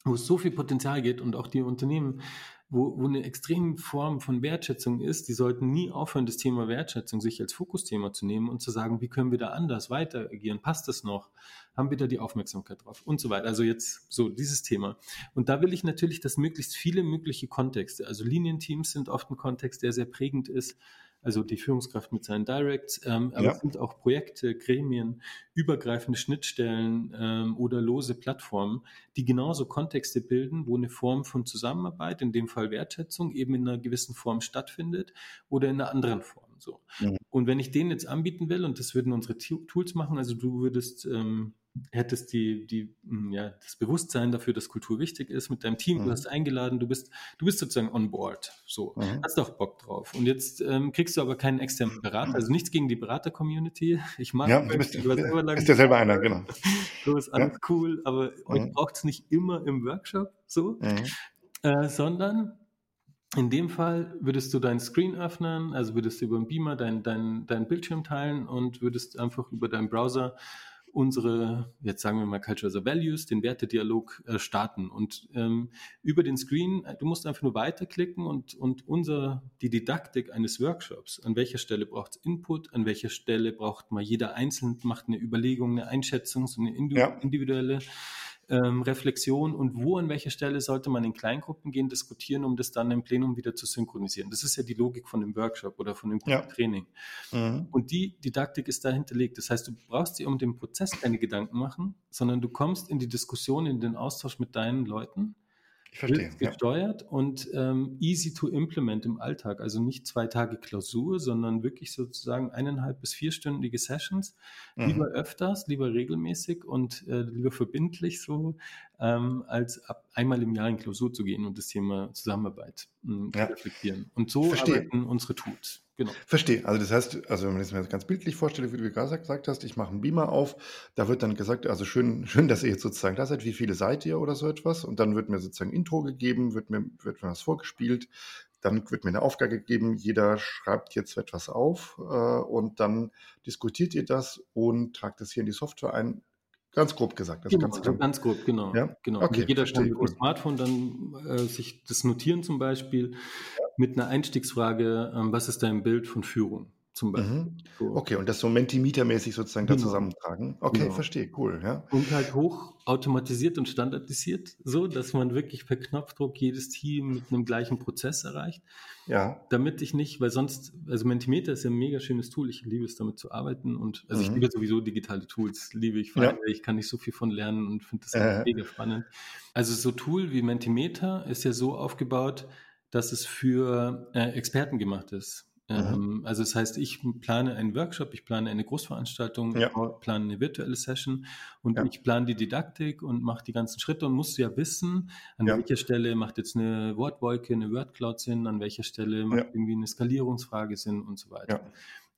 wo es so viel Potenzial gibt und auch die Unternehmen, wo, wo eine extreme Form von Wertschätzung ist, die sollten nie aufhören, das Thema Wertschätzung sich als Fokusthema zu nehmen und zu sagen, wie können wir da anders weiter agieren? Passt das noch? Haben wir da die Aufmerksamkeit drauf? Und so weiter. Also jetzt so dieses Thema. Und da will ich natürlich, dass möglichst viele mögliche Kontexte, also Linienteams sind oft ein Kontext, der sehr prägend ist, also die Führungskraft mit seinen Directs, ähm, aber ja. es sind auch Projekte, Gremien, übergreifende Schnittstellen ähm, oder lose Plattformen, die genauso Kontexte bilden, wo eine Form von Zusammenarbeit, in dem Fall Wertschätzung, eben in einer gewissen Form stattfindet oder in einer anderen Form. So. Mhm. Und wenn ich den jetzt anbieten will, und das würden unsere Tools machen, also du würdest ähm, hättest die, die, hm, ja, das Bewusstsein dafür, dass Kultur wichtig ist mit deinem Team, mhm. du hast eingeladen, du bist, du bist sozusagen on board, so, mhm. hast doch Bock drauf. Und jetzt ähm, kriegst du aber keinen externen Berater, also nichts gegen die Berater-Community. Ich mag,
ja, du bist, du selber lang, ist ja selber einer, genau.
so ist alles ja. cool, aber mhm. euch braucht es nicht immer im Workshop, so, mhm. äh, sondern in dem Fall würdest du deinen Screen öffnen, also würdest du über den Beamer deinen dein, dein Bildschirm teilen und würdest einfach über deinen Browser unsere, jetzt sagen wir mal Cultural Values, den Wertedialog äh, starten. Und ähm, über den Screen, äh, du musst einfach nur weiterklicken und, und unser, die Didaktik eines Workshops, an welcher Stelle braucht es Input, an welcher Stelle braucht mal jeder einzeln, macht eine Überlegung, eine Einschätzung, so eine individuelle ja ähm, Reflexion und wo an welcher Stelle sollte man in Kleingruppen gehen, diskutieren, um das dann im Plenum wieder zu synchronisieren. Das ist ja die Logik von dem Workshop oder von dem ja. Training. Mhm. Und die Didaktik ist da hinterlegt. Das heißt, du brauchst dir um den Prozess keine Gedanken machen, sondern du kommst in die Diskussion, in den Austausch mit deinen Leuten
ich verstehe.
Gesteuert ja. und ähm, easy to implement im Alltag. Also nicht zwei Tage Klausur, sondern wirklich sozusagen eineinhalb bis vierstündige Sessions. Mhm. Lieber öfters, lieber regelmäßig und äh, lieber verbindlich so, ähm, als ab einmal im Jahr in Klausur zu gehen und das Thema Zusammenarbeit mh, hm, ja. zu reflektieren. Und so verstehe. arbeiten unsere Tools.
Genau. Verstehe. Also das heißt, also wenn ich es mir ganz bildlich vorstelle, wie du gerade gesagt hast, ich mache einen Beamer auf, da wird dann gesagt, also schön, schön, dass ihr jetzt sozusagen da seid, wie viele seid ihr oder so etwas? Und dann wird mir sozusagen Intro gegeben, wird mir, wird mir was vorgespielt, dann wird mir eine Aufgabe gegeben, jeder schreibt jetzt etwas auf äh, und dann diskutiert ihr das und tragt es hier in die Software ein. ganz grob gesagt.
Das genau, ganz, also ganz grob, genau. Ja? genau. Okay, jeder kann mit dem Smartphone dann äh, sich das notieren zum Beispiel ja. Mit einer Einstiegsfrage, ähm, was ist dein Bild von Führung? zum Beispiel.
Mhm. So. Okay, und das so Mentimeter-mäßig sozusagen genau. da zusammentragen. Okay, genau. verstehe, cool, ja.
Und halt hoch automatisiert und standardisiert, so dass man wirklich per Knopfdruck jedes Team mit einem gleichen Prozess erreicht. Ja. Damit ich nicht, weil sonst, also Mentimeter ist ja ein mega schönes Tool, ich liebe es damit zu arbeiten und also mhm. ich liebe sowieso digitale Tools, liebe ich, ja. ich kann nicht so viel von lernen und finde das äh. mega spannend. Also so Tool wie Mentimeter ist ja so aufgebaut, dass es für äh, Experten gemacht ist. Ähm, also das heißt, ich plane einen Workshop, ich plane eine Großveranstaltung, ja. plane eine virtuelle Session und ja. ich plane die Didaktik und mache die ganzen Schritte und muss ja wissen, an ja. welcher Stelle macht jetzt eine Wortwolke, eine Wordcloud Sinn, an welcher Stelle macht irgendwie eine Skalierungsfrage Sinn und so weiter.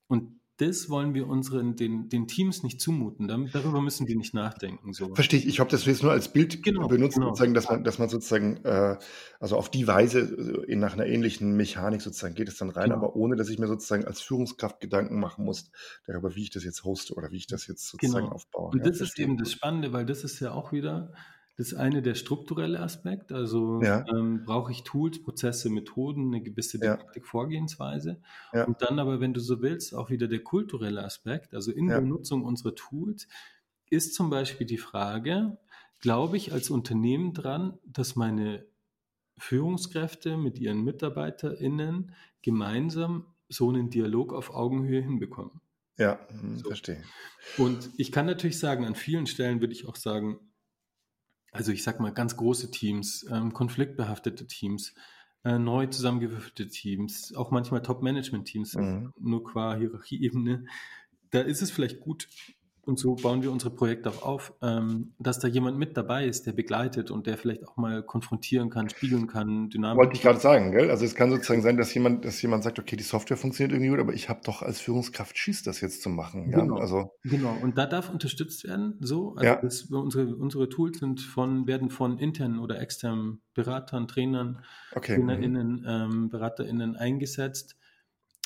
Und das wollen wir unseren, den, den Teams nicht zumuten. Darüber müssen die nicht nachdenken. So.
Verstehe ich. Ich habe das jetzt nur als Bild genau, benutzt, genau. sozusagen, dass man, dass man sozusagen, äh, also auf die Weise äh, nach einer ähnlichen Mechanik sozusagen geht es dann rein, genau. aber ohne, dass ich mir sozusagen als Führungskraft Gedanken machen muss darüber, wie ich das jetzt hoste oder wie ich das jetzt sozusagen genau. aufbaue.
Und ja, das verstehe. ist eben das Spannende, weil das ist ja auch wieder, das eine der strukturelle Aspekt, also ja. ähm, brauche ich Tools, Prozesse, Methoden, eine gewisse Didaktik, ja. Vorgehensweise. Ja. Und dann aber, wenn du so willst, auch wieder der kulturelle Aspekt, also in der Nutzung unserer Tools, ist zum Beispiel die Frage, glaube ich als Unternehmen dran, dass meine Führungskräfte mit ihren MitarbeiterInnen gemeinsam so einen Dialog auf Augenhöhe hinbekommen.
Ja, hm, so. verstehe.
Und ich kann natürlich sagen, an vielen Stellen würde ich auch sagen, also ich sag mal ganz große Teams, ähm, konfliktbehaftete Teams, äh, neu zusammengewürfelte Teams, auch manchmal Top-Management-Teams, mhm. nur qua Hierarchieebene. Da ist es vielleicht gut, und so bauen wir unsere Projekte auch auf, ähm, dass da jemand mit dabei ist, der begleitet und der vielleicht auch mal konfrontieren kann, spiegeln kann,
dynamisch. Wollte ich gerade sagen, gell? Also es kann sozusagen sein, dass jemand, dass jemand sagt, okay, die Software funktioniert irgendwie gut, aber ich habe doch als Führungskraft Schiss, das jetzt zu machen.
Ja? Genau. Also, genau. Und da darf unterstützt werden, so. Also ja. das, unsere, unsere Tools sind von, werden von internen oder externen Beratern, Trainern, okay. TrainerInnen, mhm. ähm, BeraterInnen eingesetzt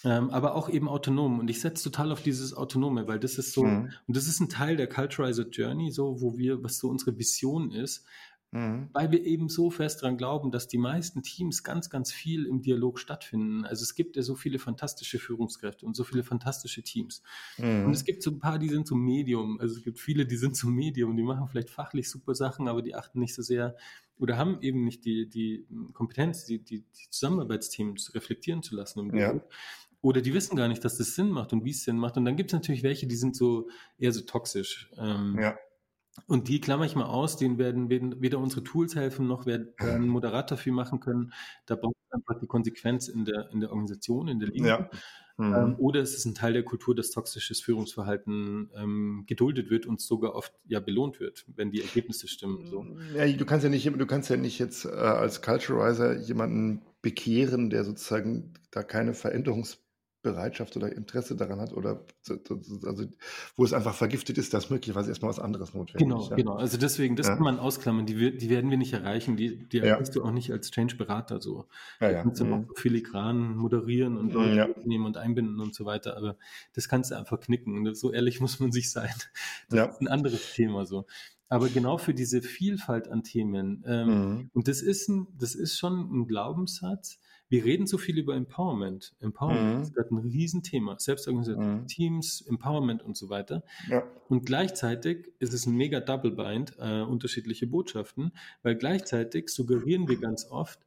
ähm, aber auch eben autonom. Und ich setze total auf dieses Autonome, weil das ist so, mhm. und das ist ein Teil der Culturizer Journey, so, wo wir, was so unsere Vision ist, mhm. weil wir eben so fest daran glauben, dass die meisten Teams ganz, ganz viel im Dialog stattfinden. Also es gibt ja so viele fantastische Führungskräfte und so viele fantastische Teams. Mhm. Und es gibt so ein paar, die sind zum Medium. Also es gibt viele, die sind zum Medium, die machen vielleicht fachlich super Sachen, aber die achten nicht so sehr oder haben eben nicht die, die Kompetenz, die, die, die Zusammenarbeitsteams reflektieren zu lassen im Dialog. Oder die wissen gar nicht, dass das Sinn macht und wie es Sinn macht. Und dann gibt es natürlich welche, die sind so eher so toxisch. Ähm, ja. Und die klammer ich mal aus, denen werden, werden weder unsere Tools helfen, noch werden ein Moderator viel machen können. Da braucht es einfach die Konsequenz in der, in der Organisation, in der Linie. Ja. Mhm. Ähm, oder es ist ein Teil der Kultur, dass toxisches Führungsverhalten ähm, geduldet wird und sogar oft ja belohnt wird, wenn die Ergebnisse stimmen. So.
Ja, du kannst ja nicht, du kannst ja nicht jetzt äh, als Culturizer jemanden bekehren, der sozusagen da keine Veränderungs Bereitschaft oder Interesse daran hat oder also wo es einfach vergiftet ist, dass möglicherweise erstmal was anderes notwendig
genau,
ist.
Ja. Genau, also deswegen, das ja. kann man ausklammern, die, die, werden wir nicht erreichen, die, die erreichst ja. du auch nicht als Change-Berater so. Ja, ja. Du kannst mhm. auch filigran moderieren und Leute ja. nehmen und einbinden und so weiter, aber das kannst du einfach knicken. So ehrlich muss man sich sein. Das ist ein anderes Thema so aber genau für diese Vielfalt an Themen. Ähm, mhm. Und das ist, ein, das ist schon ein Glaubenssatz, wir reden so viel über Empowerment. Empowerment mhm. ist gerade ein Riesenthema. Selbstorganisierte mhm. Teams, Empowerment und so weiter. Ja. Und gleichzeitig ist es ein mega Double Bind, äh, unterschiedliche Botschaften, weil gleichzeitig suggerieren wir ganz oft,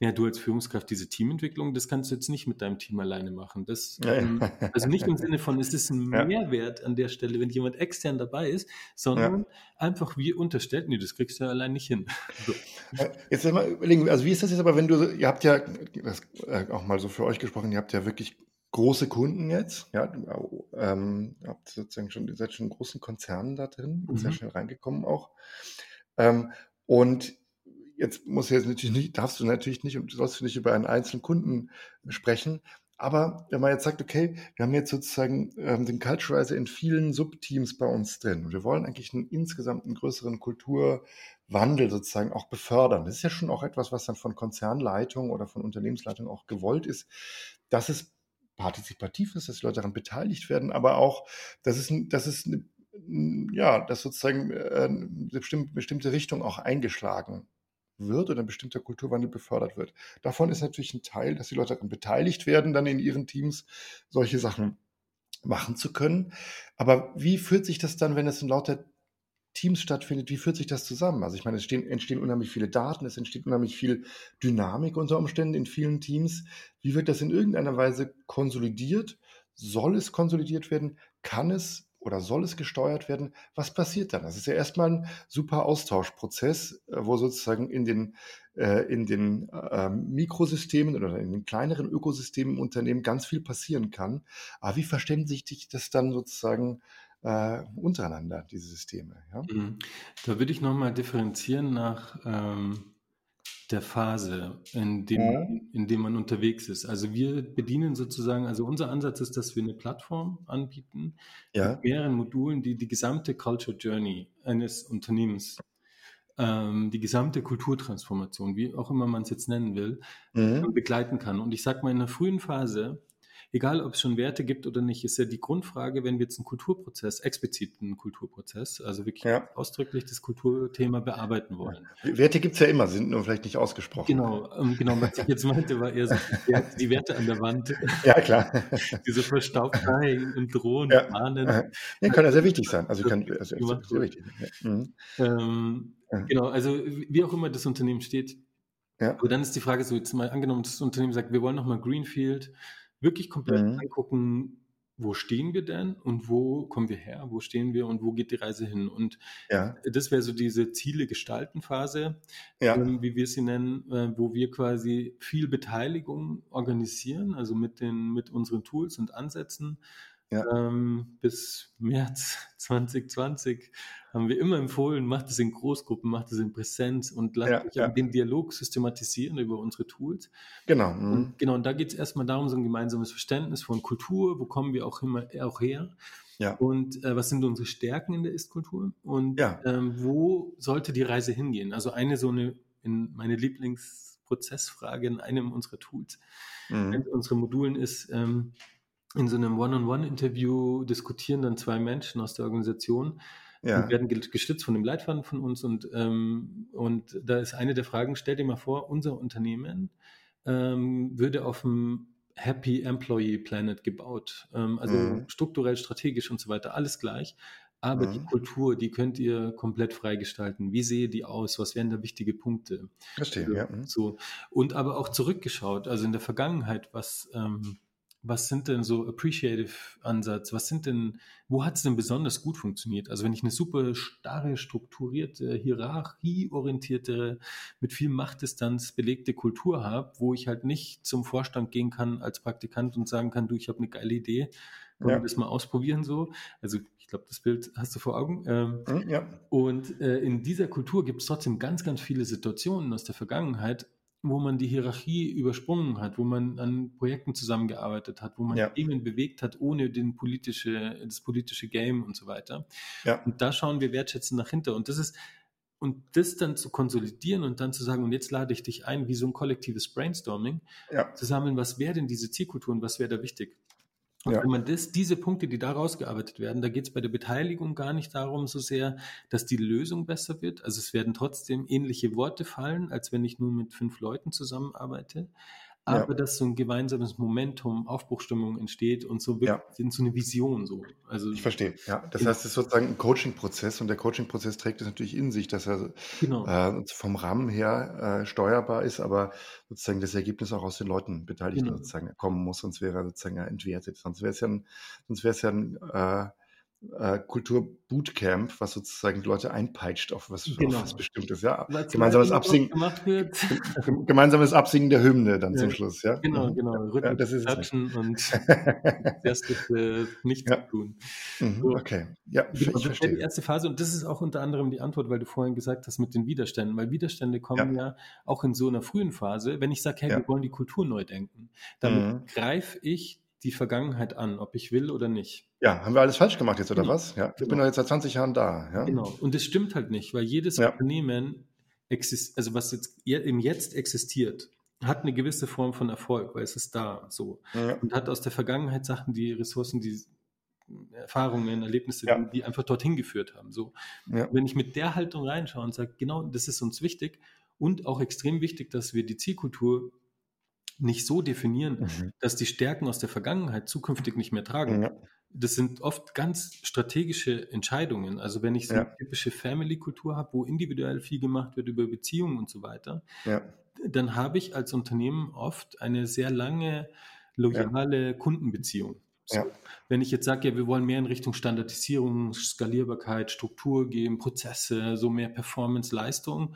ja, du als Führungskraft, diese Teamentwicklung, das kannst du jetzt nicht mit deinem Team alleine machen. Das, ähm, also nicht im Sinne von, es ist ein ja. Mehrwert an der Stelle, wenn jemand extern dabei ist, sondern einfach wie unterstellt, nee, das kriegst du ja allein nicht hin. So.
Jetzt mal überlegen, also wie ist das jetzt aber, wenn du, ihr habt ja, äh, auch mal so für euch gesprochen, ihr habt ja wirklich große Kunden jetzt, ja, ähm, habt sozusagen schon, ihr seid schon in großen Konzernen da drin, mhm. sehr schnell reingekommen auch. Ähm, und jetzt muss jetzt natürlich nicht, darfst du natürlich nicht und sollst du nicht über einen einzelnen Kunden sprechen. Aber wenn man jetzt sagt, okay, wir haben jetzt sozusagen ähm, den Culturizer in vielen Subteams bei uns drin und wir wollen eigentlich einen insgesamt einen größeren Kulturwandel sozusagen auch befördern. Das ist ja schon auch etwas, was dann von Konzernleitung oder von Unternehmensleitung auch gewollt ist, dass es partizipativ ist, dass die Leute daran beteiligt werden, aber auch, dass es, dass es eine ja, dass sozusagen äh, eine bestimmte Richtung auch eingeschlagen wird oder ein bestimmter Kulturwandel befördert wird. Davon ist natürlich ein Teil, dass die Leute daran beteiligt werden, dann in ihren Teams solche Sachen machen zu können. Aber wie fühlt sich das dann, wenn es in lauter Teams stattfindet, wie führt sich das zusammen? Also ich meine, es stehen, entstehen unheimlich viele Daten, es entsteht unheimlich viel Dynamik unter Umständen in vielen Teams. Wie wird das in irgendeiner Weise konsolidiert? Soll es konsolidiert werden? Kann es oder soll es gesteuert werden? Was passiert dann? Das ist ja erstmal ein super Austauschprozess, äh, wo sozusagen in den, äh, in den äh, Mikrosystemen oder in den kleineren Ökosystemen im Unternehmen ganz viel passieren kann. Aber wie verständigt sich das dann sozusagen äh, untereinander, diese Systeme? Ja?
Mhm. Da würde ich nochmal differenzieren nach ähm, der Phase, in dem, mhm. in dem man unterwegs ist. Also wir bedienen sozusagen, also unser Ansatz ist, dass wir eine Plattform anbieten ja. mit mehreren Modulen, die die gesamte Culture Journey eines Unternehmens, ähm, die gesamte Kulturtransformation, wie auch immer man es jetzt nennen will, mhm. begleiten kann. Und ich sage mal, in der frühen Phase egal ob es schon Werte gibt oder nicht, ist ja die Grundfrage, wenn wir jetzt einen Kulturprozess, explizit einen Kulturprozess, also wirklich ja. ausdrücklich das Kulturthema bearbeiten wollen.
Werte gibt es ja immer, sind nur vielleicht nicht ausgesprochen.
Genau, ähm, genau, was ich jetzt meinte, war eher so die Werte an der Wand.
Ja, klar.
Diese Verstaubtheiten und Drohen, ja. Mahnen.
Ja, kann ja sehr wichtig sein. Also, kann, also sehr wichtig.
Mhm. Ähm, genau, also wie auch immer das Unternehmen steht. Ja. Aber dann ist die Frage so, jetzt mal angenommen, das Unternehmen sagt, wir wollen nochmal Greenfield, wirklich komplett mhm. angucken, wo stehen wir denn und wo kommen wir her, wo stehen wir und wo geht die Reise hin. Und ja. das wäre so diese Ziele gestalten Phase, ja. ähm, wie wir sie nennen, äh, wo wir quasi viel Beteiligung organisieren, also mit den mit unseren Tools und Ansätzen ja. Ähm, bis März 2020 haben wir immer empfohlen, macht es in Großgruppen, macht es in Präsenz und lasst ja, euch ja. den Dialog systematisieren über unsere Tools.
Genau.
Mhm. Und, genau, und da geht es erstmal darum, so ein gemeinsames Verständnis von Kultur, wo kommen wir auch immer auch her. Ja. Und äh, was sind unsere Stärken in der Ist-Kultur? Und ähm, wo sollte die Reise hingehen? Also eine so eine, in meine Lieblingsprozessfrage in einem unserer Tools, mhm. in unseren Modulen ist, ähm, in so einem One-on-One-Interview diskutieren dann zwei Menschen aus der Organisation ja. und werden gestützt von dem Leitfaden von uns und, ähm, und da ist eine der Fragen, stell dir mal vor, unser Unternehmen ähm, würde auf einem Happy Employee Planet gebaut, ähm, also mhm. strukturell, strategisch und so weiter, alles gleich. Aber mhm. die Kultur, die könnt ihr komplett freigestalten. Wie sehe die aus? Was wären da wichtige Punkte?
Verstehe, also, ja. Mhm.
So. Und aber auch zurückgeschaut, also in der Vergangenheit, was, ähm, was sind denn so Appreciative Ansatz? Was sind denn, wo hat es denn besonders gut funktioniert? Also wenn ich eine super starre, strukturierte, hierarchieorientierte, mit viel Machtdistanz belegte Kultur habe, wo ich halt nicht zum Vorstand gehen kann als Praktikant und sagen kann, du, ich habe eine geile Idee, wollen ja. wir das mal ausprobieren so? Also ich glaube, das Bild hast du vor Augen. Ähm, hm, ja. Und äh, in dieser Kultur gibt es trotzdem ganz, ganz viele Situationen aus der Vergangenheit, wo man die Hierarchie übersprungen hat, wo man an Projekten zusammengearbeitet hat, wo man ja. Themen bewegt hat, ohne den politische, das politische Game und so weiter. Ja. Und da schauen wir wertschätzend nach hinter. Und das ist, und das dann zu konsolidieren und dann zu sagen, und jetzt lade ich dich ein, wie so ein kollektives Brainstorming, ja. zu sammeln, was wäre denn diese Zielkultur und was wäre da wichtig? Und ja. wenn man das, diese Punkte, die da rausgearbeitet werden, da geht es bei der Beteiligung gar nicht darum so sehr, dass die Lösung besser wird. Also es werden trotzdem ähnliche Worte fallen, als wenn ich nur mit fünf Leuten zusammenarbeite aber ja. dass so ein gemeinsames Momentum, Aufbruchstimmung entsteht und so wird ja. so eine Vision so.
Also ich verstehe. Ja, das heißt, es ist sozusagen ein Coaching-Prozess und der Coaching-Prozess trägt es natürlich in sich, dass er genau. äh, vom Rahmen her äh, steuerbar ist, aber sozusagen das Ergebnis auch aus den Leuten Beteiligten genau. sozusagen kommen muss, sonst wäre er sozusagen entwertet. Sonst wäre es ja ein, sonst wäre es ja ein äh, äh, Kultur-Bootcamp, was sozusagen die Leute einpeitscht auf was, genau. auf was Bestimmtes. Ja? Gemeinsames Absingen, gemeinsames Absingen der Hymne dann ja. zum Schluss. Ja?
Genau, mhm. genau. Rhythmus ja, das ist Klatschen und erste nichts ja. tun.
Mhm, so. Okay, ja,
genau, ich verstehe. die erste Phase und das ist auch unter anderem die Antwort, weil du vorhin gesagt hast mit den Widerständen, weil Widerstände kommen ja, ja auch in so einer frühen Phase, wenn ich sage, hey, wir wollen die Kultur neu denken, dann mhm. greife ich die Vergangenheit an, ob ich will oder nicht.
Ja, haben wir alles falsch gemacht jetzt, oder genau. was? Ja, ich genau. bin doch jetzt seit 20 Jahren da. Ja?
Genau. Und das stimmt halt nicht, weil jedes ja. Unternehmen, exist also was jetzt im Jetzt existiert, hat eine gewisse Form von Erfolg, weil es ist da so. Ja. Und hat aus der Vergangenheit Sachen, die Ressourcen, die Erfahrungen, Erlebnisse, ja. die, einfach dorthin geführt haben. So, ja. wenn ich mit der Haltung reinschaue und sage, genau, das ist uns wichtig und auch extrem wichtig, dass wir die Zielkultur nicht so definieren, mhm. dass die Stärken aus der Vergangenheit zukünftig nicht mehr tragen. Ja. Das sind oft ganz strategische Entscheidungen. Also wenn ich so eine typische Family-Kultur habe, wo individuell viel gemacht wird über Beziehungen und so weiter, dann habe ich als Unternehmen oft eine sehr lange loyale Kundenbeziehung. So. Ja. Wenn ich jetzt sage, ja, wir wollen mehr in Richtung Standardisierung, Skalierbarkeit, Struktur geben, Prozesse, so mehr Performance, Leistung,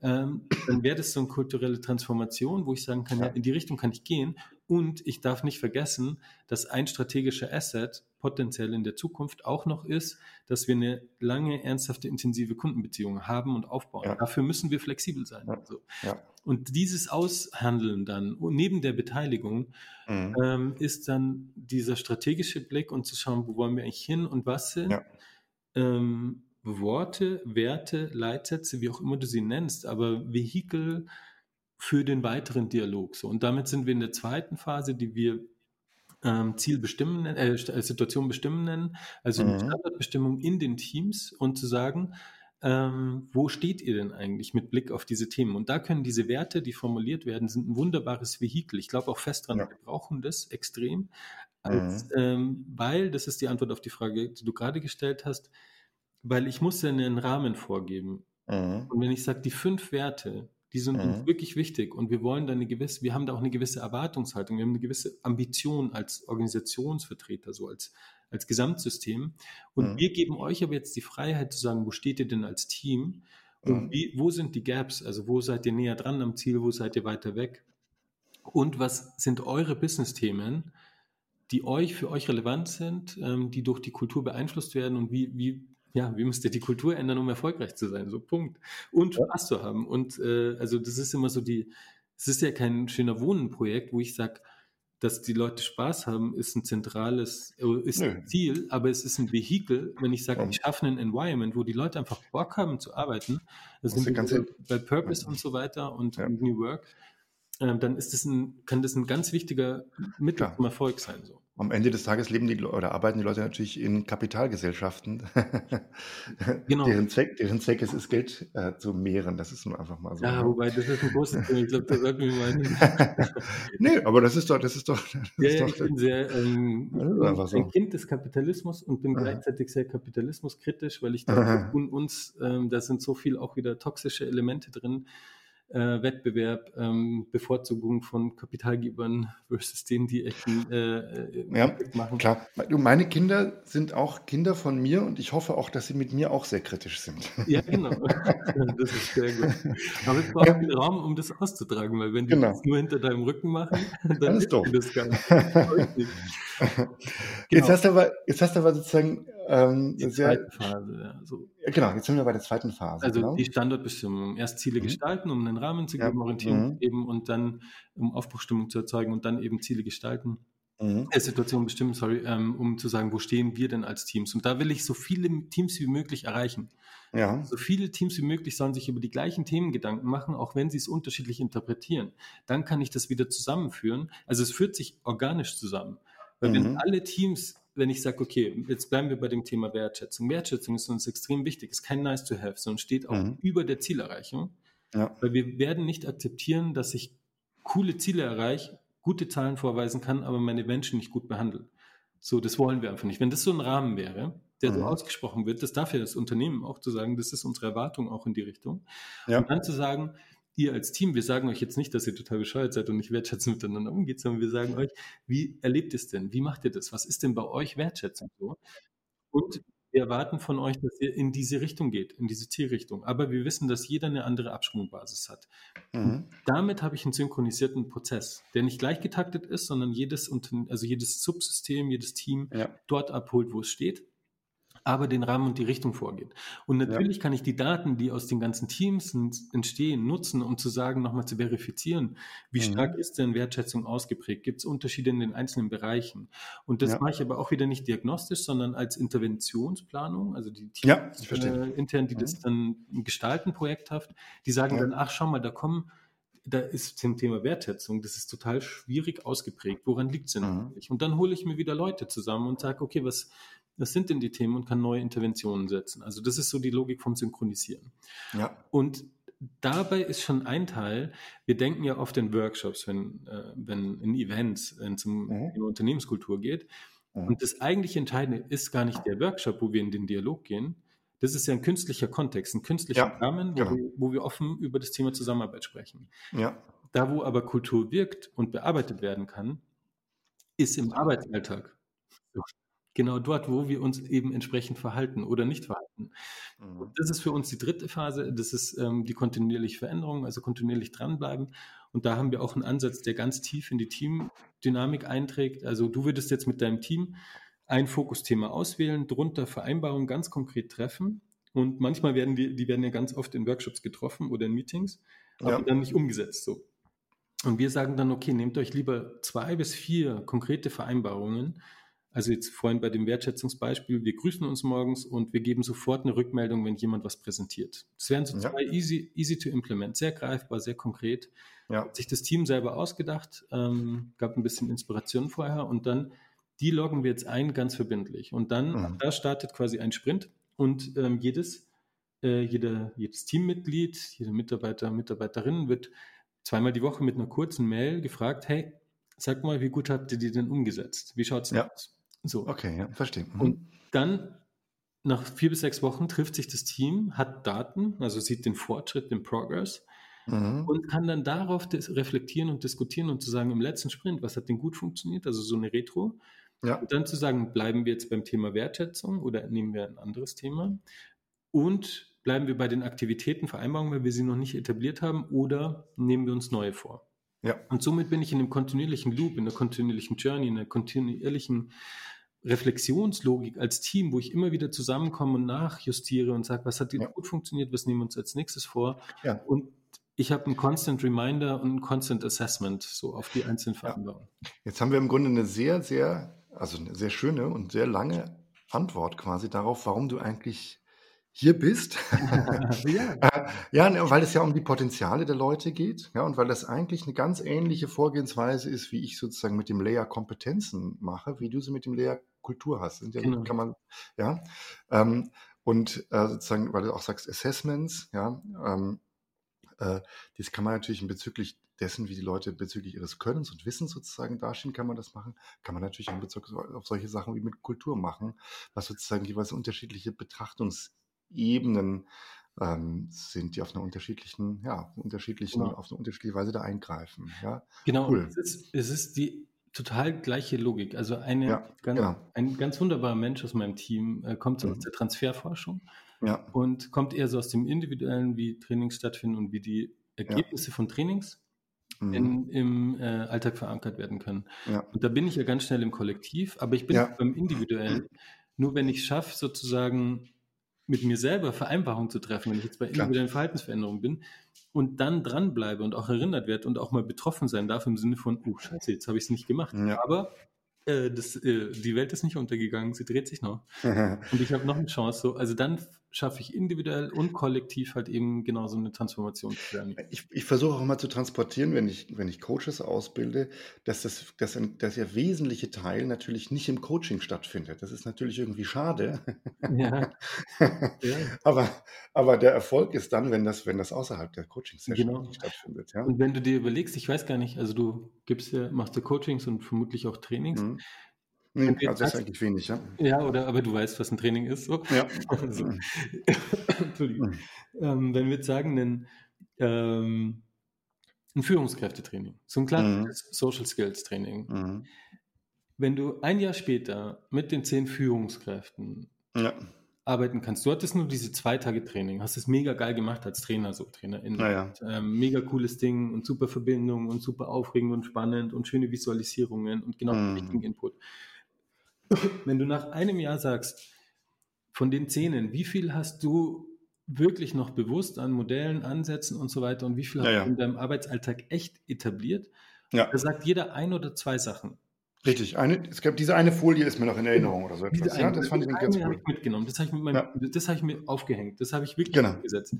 ähm, dann wäre das so eine kulturelle Transformation, wo ich sagen kann, ja, in die Richtung kann ich gehen. Und ich darf nicht vergessen, dass ein strategischer Asset potenziell in der Zukunft auch noch ist, dass wir eine lange, ernsthafte, intensive Kundenbeziehung haben und aufbauen. Ja. Dafür müssen wir flexibel sein. Ja. Also. Ja. Und dieses Aushandeln dann neben der Beteiligung mhm. ähm, ist dann dieser strategische Blick und zu schauen, wo wollen wir eigentlich hin und was sind ähm, Worte, Werte, Leitsätze, wie auch immer du sie nennst, aber Vehikel für den weiteren Dialog. So. Und damit sind wir in der zweiten Phase, die wir ähm, Ziel bestimmen, äh, äh, Situation bestimmen nennen, also mhm. Standardbestimmung in den Teams und zu sagen, ähm, wo steht ihr denn eigentlich mit Blick auf diese Themen? Und da können diese Werte, die formuliert werden, sind ein wunderbares Vehikel. Ich glaube auch fest dran, ja. wir brauchen das extrem, als, mhm. ähm, weil, das ist die Antwort auf die Frage, die du gerade gestellt hast, weil ich muss ja einen Rahmen vorgeben. Mhm. Und wenn ich sage, die fünf Werte, die sind mhm. uns wirklich wichtig und wir wollen da eine gewisse, wir haben da auch eine gewisse Erwartungshaltung, wir haben eine gewisse Ambition als Organisationsvertreter, so als, als Gesamtsystem. Und mhm. wir geben euch aber jetzt die Freiheit zu sagen, wo steht ihr denn als Team? Und mhm. wie, wo sind die Gaps? Also wo seid ihr näher dran am Ziel, wo seid ihr weiter weg? Und was sind eure Business-Themen, die euch für euch relevant sind, ähm, die durch die Kultur beeinflusst werden und wie, wie ja, wie müsst ihr die Kultur ändern, um erfolgreich zu sein? So, Punkt. Und Spaß zu haben. Und äh, also das ist immer so die, es ist ja kein schöner Wohnenprojekt, wo ich sage, dass die Leute Spaß haben, ist ein zentrales, äh, ist Nö. ein Ziel, aber es ist ein Vehikel, wenn ich sage, ich schaffe ein Environment, wo die Leute einfach Bock haben zu arbeiten, das sind bei Purpose ja. und so weiter und ja. New Work, äh, dann ist das ein, kann das ein ganz wichtiger Mittel Klar. zum Erfolg sein. So.
Am Ende des Tages leben die oder arbeiten die Leute natürlich in Kapitalgesellschaften, genau. deren, Zweck, deren Zweck es ist, Geld äh, zu mehren. Das ist nun einfach mal so.
Ja, ne? wobei das ist ein großes Thema. Ich glaube, da sollten wir mal
nee, aber das ist doch, das ist doch. Das
ja,
ist
ja, ich bin sehr ähm, so. ein Kind des Kapitalismus und bin Aha. gleichzeitig sehr kapitalismuskritisch, weil ich denke, uns, ähm, da sind so viel auch wieder toxische Elemente drin äh, Wettbewerb, ähm, Bevorzugung von Kapitalgebern versus denen, die echt äh,
äh, ja, machen. Klar, du, meine Kinder sind auch Kinder von mir und ich hoffe auch, dass sie mit mir auch sehr kritisch sind.
Ja, genau. das ist sehr gut. Aber es braucht viel Raum, um das auszutragen, weil wenn die genau. das nur hinter deinem Rücken machen, dann ist das gar nicht.
genau. Jetzt hast du aber, jetzt hast du aber sozusagen
ähm, die zweite Phase,
ja. So. Genau, jetzt sind wir bei der zweiten Phase.
Also genau. die Standortbestimmung. Erst Ziele mhm. gestalten, um einen Rahmen zu geben, ja. Orientierung mhm. geben und dann, um Aufbruchstimmung zu erzeugen und dann eben Ziele gestalten. Mhm. Situation bestimmen, sorry, ähm, um zu sagen, wo stehen wir denn als Teams? Und da will ich so viele Teams wie möglich erreichen. Ja. So viele Teams wie möglich sollen sich über die gleichen Themen Gedanken machen, auch wenn sie es unterschiedlich interpretieren. Dann kann ich das wieder zusammenführen. Also es führt sich organisch zusammen. Weil wenn mhm. alle Teams wenn ich sage, okay, jetzt bleiben wir bei dem Thema Wertschätzung. Wertschätzung ist uns extrem wichtig, ist kein nice to have, sondern steht auch mhm. über der Zielerreichung. Ja. Weil wir werden nicht akzeptieren, dass ich coole Ziele erreiche, gute Zahlen vorweisen kann, aber meine Menschen nicht gut behandeln. So, das wollen wir einfach nicht. Wenn das so ein Rahmen wäre, der mhm. so ausgesprochen wird, das darf ja das Unternehmen auch zu sagen, das ist unsere Erwartung auch in die Richtung. Ja. Und dann zu sagen, ihr als Team, wir sagen euch jetzt nicht, dass ihr total bescheuert seid und nicht wertschätzend miteinander umgeht, sondern wir sagen euch, wie erlebt ihr es denn? Wie macht ihr das? Was ist denn bei euch Wertschätzung so? Und wir erwarten von euch, dass ihr in diese Richtung geht, in diese Zielrichtung. Aber wir wissen, dass jeder eine andere Absprungbasis hat. Mhm. Damit habe ich einen synchronisierten Prozess, der nicht gleich getaktet ist, sondern jedes, also jedes Subsystem, jedes Team ja. dort abholt, wo es steht aber den Rahmen und die Richtung vorgeht. Und natürlich ja. kann ich die Daten, die aus den ganzen Teams entstehen, nutzen, um zu sagen, nochmal zu verifizieren, wie mhm. stark ist denn Wertschätzung ausgeprägt? Gibt es Unterschiede in den einzelnen Bereichen? Und das ja. mache ich aber auch wieder nicht diagnostisch, sondern als Interventionsplanung, also die Teams ja, äh, intern, die mhm. das dann gestalten projekthaft, die sagen dann, ach schau mal, da kommen da ist zum Thema Wertschätzung, das ist total schwierig ausgeprägt. Woran liegt es denn mhm. eigentlich? Und dann hole ich mir wieder Leute zusammen und sage, okay, was, was sind denn die Themen und kann neue Interventionen setzen? Also das ist so die Logik vom Synchronisieren. Ja. Und dabei ist schon ein Teil, wir denken ja oft in Workshops, wenn, äh, wenn in Events, wenn es um mhm. Unternehmenskultur geht. Mhm. Und das eigentlich Entscheidende ist gar nicht der Workshop, wo wir in den Dialog gehen. Das ist ja ein künstlicher Kontext, ein künstlicher ja, Rahmen, wo, genau. wir, wo wir offen über das Thema Zusammenarbeit sprechen. Ja. Da, wo aber Kultur wirkt und bearbeitet werden kann, ist im Arbeitsalltag. Genau dort, wo wir uns eben entsprechend verhalten oder nicht verhalten. Mhm. Das ist für uns die dritte Phase, das ist ähm, die kontinuierliche Veränderung, also kontinuierlich dranbleiben. Und da haben wir auch einen Ansatz, der ganz tief in die Teamdynamik einträgt. Also du würdest jetzt mit deinem Team ein Fokusthema auswählen, drunter Vereinbarungen ganz konkret treffen. Und manchmal werden die, die werden ja ganz oft in Workshops getroffen oder in Meetings, aber ja. dann nicht umgesetzt. So. Und wir sagen dann, okay, nehmt euch lieber zwei bis vier konkrete Vereinbarungen, also jetzt vorhin bei dem Wertschätzungsbeispiel, wir grüßen uns morgens und wir geben sofort eine Rückmeldung, wenn jemand was präsentiert. Das wären so ja. zwei easy, easy to implement, sehr greifbar, sehr konkret. Ja. Hat sich das Team selber ausgedacht, ähm, gab ein bisschen Inspiration vorher und dann die loggen wir jetzt ein, ganz verbindlich. Und dann, mhm. da startet quasi ein Sprint und ähm, jedes, äh, jede, jedes Teammitglied, jede Mitarbeiter, Mitarbeiterin wird zweimal die Woche mit einer kurzen Mail gefragt, hey, sag mal, wie gut habt ihr die denn umgesetzt? Wie schaut es ja. aus?
So. Okay, ja, verstehe.
Mhm. Und dann nach vier bis sechs Wochen trifft sich das Team, hat Daten, also sieht den Fortschritt, den Progress mhm. und kann dann darauf reflektieren und diskutieren und zu sagen, im letzten Sprint, was hat denn gut funktioniert, also so eine Retro. Ja. Und dann zu sagen, bleiben wir jetzt beim Thema Wertschätzung oder nehmen wir ein anderes Thema und bleiben wir bei den Aktivitäten, Vereinbarungen, weil wir sie noch nicht etabliert haben oder nehmen wir uns neue vor. Ja. Und somit bin ich in einem kontinuierlichen Loop, in einer kontinuierlichen Journey, in einer kontinuierlichen Reflexionslogik als Team, wo ich immer wieder zusammenkomme und nachjustiere und sage, was hat ja. gut funktioniert, was nehmen wir uns als nächstes vor. Ja. Und ich habe ein Constant Reminder und ein Constant Assessment so auf die einzelnen Vereinbarungen.
Ja. Jetzt haben wir im Grunde eine sehr, sehr, also eine sehr schöne und sehr lange Antwort quasi darauf, warum du eigentlich hier bist. ja. Ja, ne, weil es ja um die Potenziale der Leute geht, ja, und weil das eigentlich eine ganz ähnliche Vorgehensweise ist, wie ich sozusagen mit dem Layer Kompetenzen mache, wie du sie mit dem Layer Kultur hast. Sind ja, genau. kann man, ja. Ähm, und äh, sozusagen, weil du auch sagst, Assessments, ja, ähm, äh, das kann man natürlich bezüglich dessen, wie die Leute bezüglich ihres Könnens und Wissens sozusagen dastehen, kann man das machen. Kann man natürlich in Bezug auf solche Sachen wie mit Kultur machen, was sozusagen jeweils unterschiedliche Betrachtungs- Ebenen ähm, sind, die auf einer unterschiedlichen, ja, unterschiedlichen, genau. auf eine unterschiedliche Weise da eingreifen. Ja?
Genau, cool. es, ist, es ist die total gleiche Logik. Also eine, ja, ganz, genau. ein ganz wunderbarer Mensch aus meinem Team äh, kommt mhm. aus der Transferforschung ja. und kommt eher so aus dem Individuellen, wie Trainings stattfinden und wie die Ergebnisse ja. von Trainings mhm. in, im äh, Alltag verankert werden können. Und da bin ich ja ganz schnell im Kollektiv, aber ich bin beim Individuellen. Nur wenn ich es schaffe, sozusagen mit mir selber Vereinbarungen zu treffen, wenn ich jetzt bei individuellen Verhaltensveränderungen bin und dann dranbleibe und auch erinnert werde und auch mal betroffen sein darf im Sinne von, oh scheiße, jetzt habe ich es nicht gemacht. Ja. Aber äh, das, äh, die Welt ist nicht untergegangen, sie dreht sich noch. und ich habe noch eine Chance. So, also dann schaffe ich individuell und kollektiv halt eben genau so eine Transformation zu werden.
Ich, ich versuche auch mal zu transportieren, wenn ich, wenn ich Coaches ausbilde, dass das, dass, ein, dass der wesentliche Teil natürlich nicht im Coaching stattfindet. Das ist natürlich irgendwie schade. Ja. ja. aber, aber der Erfolg ist dann, wenn das, wenn das außerhalb der Coaching-Session genau. stattfindet.
Ja? Und wenn du dir überlegst, ich weiß gar nicht, also du gibst ja, machst du Coachings und vermutlich auch Trainings. Mhm.
Nee, also das ist eigentlich wenig, ja.
Ja, oder aber du weißt, was ein Training ist. So. Ja. Also, Entschuldigung. Mhm. Ähm, wenn wir jetzt sagen, ein, ähm, ein Führungskräftetraining, so ein klassisches mhm. Social Skills Training. Mhm. Wenn du ein Jahr später mit den zehn Führungskräften ja. arbeiten kannst, du hattest nur diese zwei Tage Training, hast es mega geil gemacht als Trainer, so Trainerin. Ja. Ähm, mega cooles Ding und super Verbindung und super aufregend und spannend und schöne Visualisierungen und genau mhm. den richtigen Input. Wenn du nach einem Jahr sagst, von den Zähnen, wie viel hast du wirklich noch bewusst an Modellen, Ansätzen und so weiter und wie viel ja, hast du in deinem Arbeitsalltag echt etabliert? Ja. Da sagt jeder ein oder zwei Sachen.
Richtig, eine, es gab diese eine Folie ist mir noch in Erinnerung oder so etwas.
ja, das fand ich ganz cool. Ich mitgenommen. Das habe ich, mit ja. das hab ich mir aufgehängt. Das habe ich wirklich genau. umgesetzt.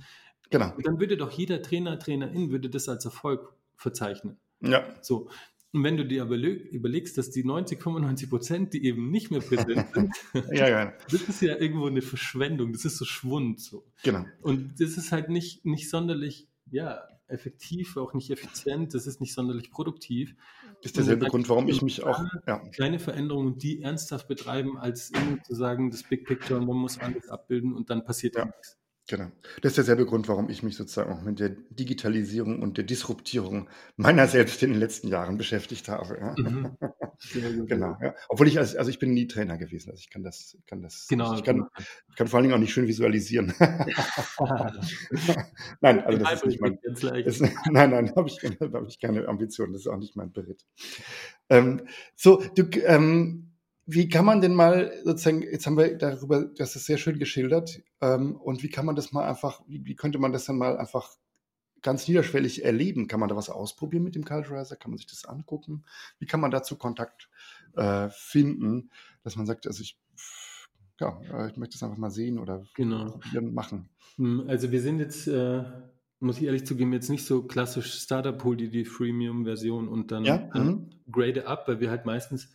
Genau. Und dann würde doch jeder Trainer, Trainerin würde das als Erfolg verzeichnen.
Ja.
So. Und wenn du dir aber überlegst, dass die 90, 95 Prozent, die eben nicht mehr präsent sind,
ja, ja.
das ist ja irgendwo eine Verschwendung, das ist so Schwund. So.
Genau.
Und das ist halt nicht, nicht sonderlich, ja, effektiv, auch nicht effizient, das ist nicht sonderlich produktiv.
Ist derselbe Grund, warum ich mich auch.
Ja. Kleine Veränderungen, die ernsthaft betreiben, als irgendwie zu sagen, das Big Picture, man muss alles abbilden und dann passiert ja nichts.
Genau. Das ist derselbe Grund, warum ich mich sozusagen auch mit der Digitalisierung und der Disruptierung meiner selbst in den letzten Jahren beschäftigt habe. Ja. Mhm. genau. Ja. Obwohl ich als, also ich bin nie Trainer gewesen, also ich kann das, kann das,
genau,
ich, kann, ich kann vor allen Dingen auch nicht schön visualisieren. nein, also das ist nicht mein, das, nein, nein, habe ich, hab ich keine Ambition, das ist auch nicht mein Beritt. Ähm, so, du, ähm, wie kann man denn mal sozusagen, jetzt haben wir darüber, das ist sehr schön geschildert, ähm, und wie kann man das mal einfach, wie, wie, könnte man das dann mal einfach ganz niederschwellig erleben? Kann man da was ausprobieren mit dem Culturizer? Kann man sich das angucken? Wie kann man dazu Kontakt äh, finden, dass man sagt, also ich, ja, äh, ich möchte es einfach mal sehen oder
genau.
machen?
Hm, also wir sind jetzt, äh, muss ich ehrlich zugeben, jetzt nicht so klassisch Startup-Pool, die die Freemium-Version und dann
ja?
mhm. grade up, weil wir halt meistens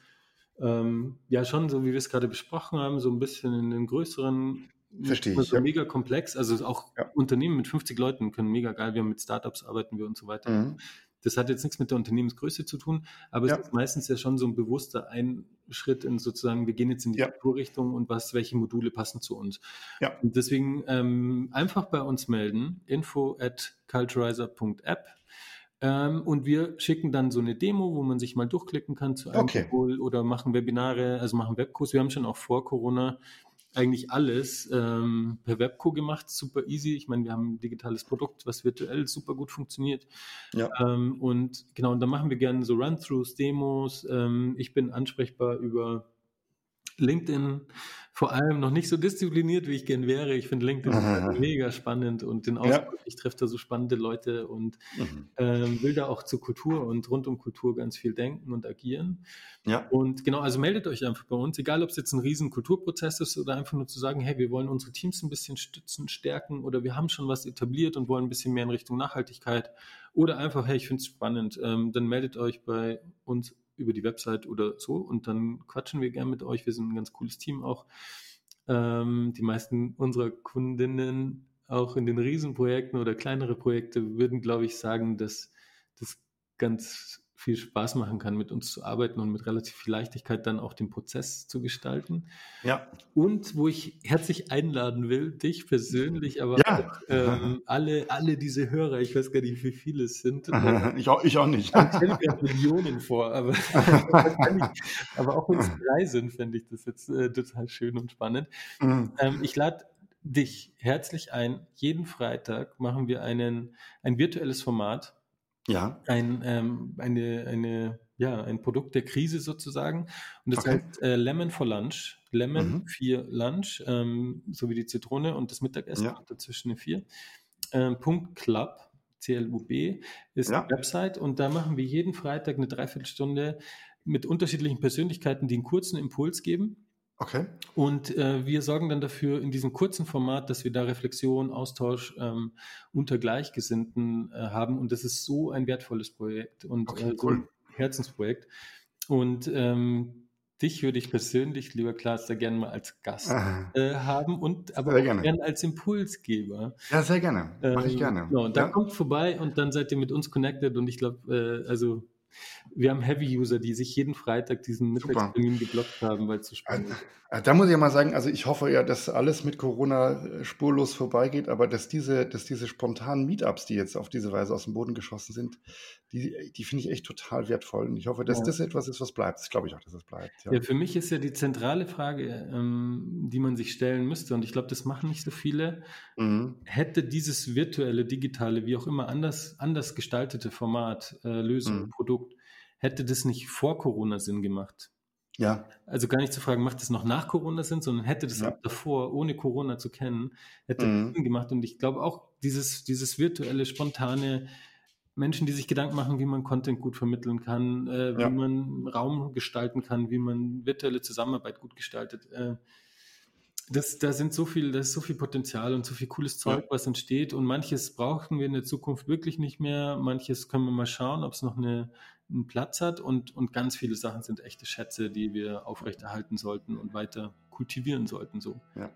ähm, ja schon, so wie wir es gerade besprochen haben, so ein bisschen in den größeren
Verstehe ich.
So ja. mega komplex. Also auch ja. Unternehmen mit 50 Leuten können mega geil. Wir haben mit Startups arbeiten wir und so weiter. Mhm. Das hat jetzt nichts mit der Unternehmensgröße zu tun, aber ja. es ist meistens ja schon so ein bewusster Einschritt in sozusagen, wir gehen jetzt in die ja. Kulturrichtung und was, welche Module passen zu uns.
Ja.
Und deswegen ähm, einfach bei uns melden, info at culturizer.app ähm, und wir schicken dann so eine Demo, wo man sich mal durchklicken kann zu einem
okay.
Tool oder machen Webinare, also machen Webkurs. Wir haben schon auch vor Corona eigentlich alles ähm, per Webco gemacht, super easy. Ich meine, wir haben ein digitales Produkt, was virtuell super gut funktioniert.
Ja.
Ähm, und genau, und da machen wir gerne so Run-Throughs, Demos. Ähm, ich bin ansprechbar über LinkedIn vor allem noch nicht so diszipliniert, wie ich gern wäre. Ich finde LinkedIn Aha. mega spannend und den Austausch, ja. ich treffe da so spannende Leute und mhm. ähm, will da auch zur Kultur und rund um Kultur ganz viel denken und agieren.
Ja.
Und genau, also meldet euch einfach bei uns, egal ob es jetzt ein riesen Kulturprozess ist oder einfach nur zu sagen, hey, wir wollen unsere Teams ein bisschen stützen, stärken oder wir haben schon was etabliert und wollen ein bisschen mehr in Richtung Nachhaltigkeit oder einfach, hey, ich finde es spannend, ähm, dann meldet euch bei uns über die Website oder so und dann quatschen wir gern mit euch. Wir sind ein ganz cooles Team auch. Ähm, die meisten unserer Kundinnen auch in den Riesenprojekten oder kleinere Projekte würden, glaube ich, sagen, dass das ganz viel Spaß machen kann, mit uns zu arbeiten und mit relativ viel Leichtigkeit dann auch den Prozess zu gestalten.
Ja.
Und wo ich herzlich einladen will, dich persönlich, aber
ja.
auch ähm, alle, alle diese Hörer, ich weiß gar nicht, wie viele es sind.
ich, auch, ich auch nicht.
Ich stelle mir Millionen vor, aber, aber auch wenn es drei sind, fände ich das jetzt äh, total schön und spannend. Mhm. Ähm, ich lade dich herzlich ein. Jeden Freitag machen wir einen, ein virtuelles Format
ja.
Ein, ähm, eine, eine, ja, ein Produkt der Krise sozusagen. Und das
Okay.
heißt äh, Lemon for Lunch. Lemon
Mhm.
für Lunch, ähm, so wie die Zitrone und das Mittagessen
Ja.
dazwischen eine 4. Ähm, Punkt Club, C-L-U-B, ist
Ja.
die Website und da machen wir jeden Freitag eine Dreiviertelstunde mit unterschiedlichen Persönlichkeiten, die einen kurzen Impuls geben.
Okay.
Und äh, wir sorgen dann dafür in diesem kurzen Format, dass wir da Reflexion, Austausch ähm, unter Gleichgesinnten äh, haben. Und das ist so ein wertvolles Projekt und
Okay,
äh, so
cool.
ein Herzensprojekt. Und ähm, dich würde ich persönlich, lieber Klaas, da gerne mal als Gast äh, haben und aber
Sehr
auch
gerne.
als Impulsgeber.
Ja, sehr gerne. Mache ich
Ähm,
gerne.
Genau, und dann
Ja.
kommt vorbei und dann seid ihr mit uns connected und ich glaube, äh, also wir haben Heavy-User, die sich jeden Freitag diesen. Mittagstermin geblockt haben, weil
Äh,
spannend ist.
äh, Da muss ich ja mal sagen, also ich hoffe ja, dass alles mit Corona äh, spurlos vorbeigeht, aber dass diese, dass diese spontanen Meetups, die jetzt auf diese Weise aus dem Boden geschossen sind, die, die finde ich echt total wertvoll. Und ich hoffe, dass
Ja.
das etwas ist, was bleibt. Das glaube ich auch, dass es bleibt. Ja.
Ja, für mich ist ja die zentrale Frage, ähm, die man sich stellen müsste, und ich glaube, das machen nicht so viele,
Mhm.
hätte dieses virtuelle, digitale, wie auch immer anders, anders gestaltete Format, äh, Lösung,
Mhm.
Produkt, hätte das nicht vor Corona Sinn gemacht?
Ja,
Also gar nicht zu fragen, macht das noch nach Corona Sinn, sondern hätte das
Ja.
auch davor, ohne Corona zu kennen, hätte
Mhm.
das Sinn gemacht. Und ich glaube auch, dieses, dieses virtuelle, spontane, Menschen, die sich Gedanken machen, wie man Content gut vermitteln kann, äh, wie
Ja.
man Raum gestalten kann, wie man virtuelle Zusammenarbeit gut gestaltet. Äh, das, da sind so viel, da ist so viel Potenzial und so viel cooles Zeug, ja. was entsteht. Und manches brauchen wir in der Zukunft wirklich nicht mehr. Manches können wir mal schauen, ob es noch eine, einen Platz hat. Und, und ganz viele Sachen sind echte Schätze, die wir aufrechterhalten sollten und weiter kultivieren sollten. So.
Ja.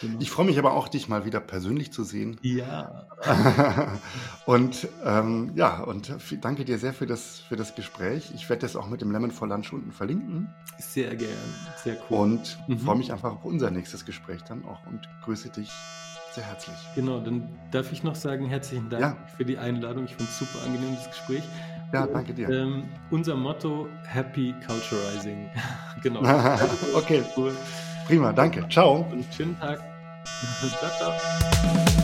Genau. Ich freue mich aber auch, dich mal wieder persönlich zu sehen.
Ja.
und ähm, ja, und danke dir sehr für das, für das Gespräch. Ich werde das auch mit dem Lemon for Lunch unten verlinken.
Sehr gern, sehr cool.
Und mhm. freue mich einfach auf unser nächstes Gespräch dann auch und grüße dich sehr herzlich.
Genau, dann darf ich noch sagen, herzlichen Dank ja. für die Einladung. Ich finde es super angenehm, das Gespräch.
Ja, danke dir.
Ähm, unser Motto, Happy Culturizing.
genau. okay, cool. Prima, danke. Ciao.
Und schönen Tag. ciao, ciao.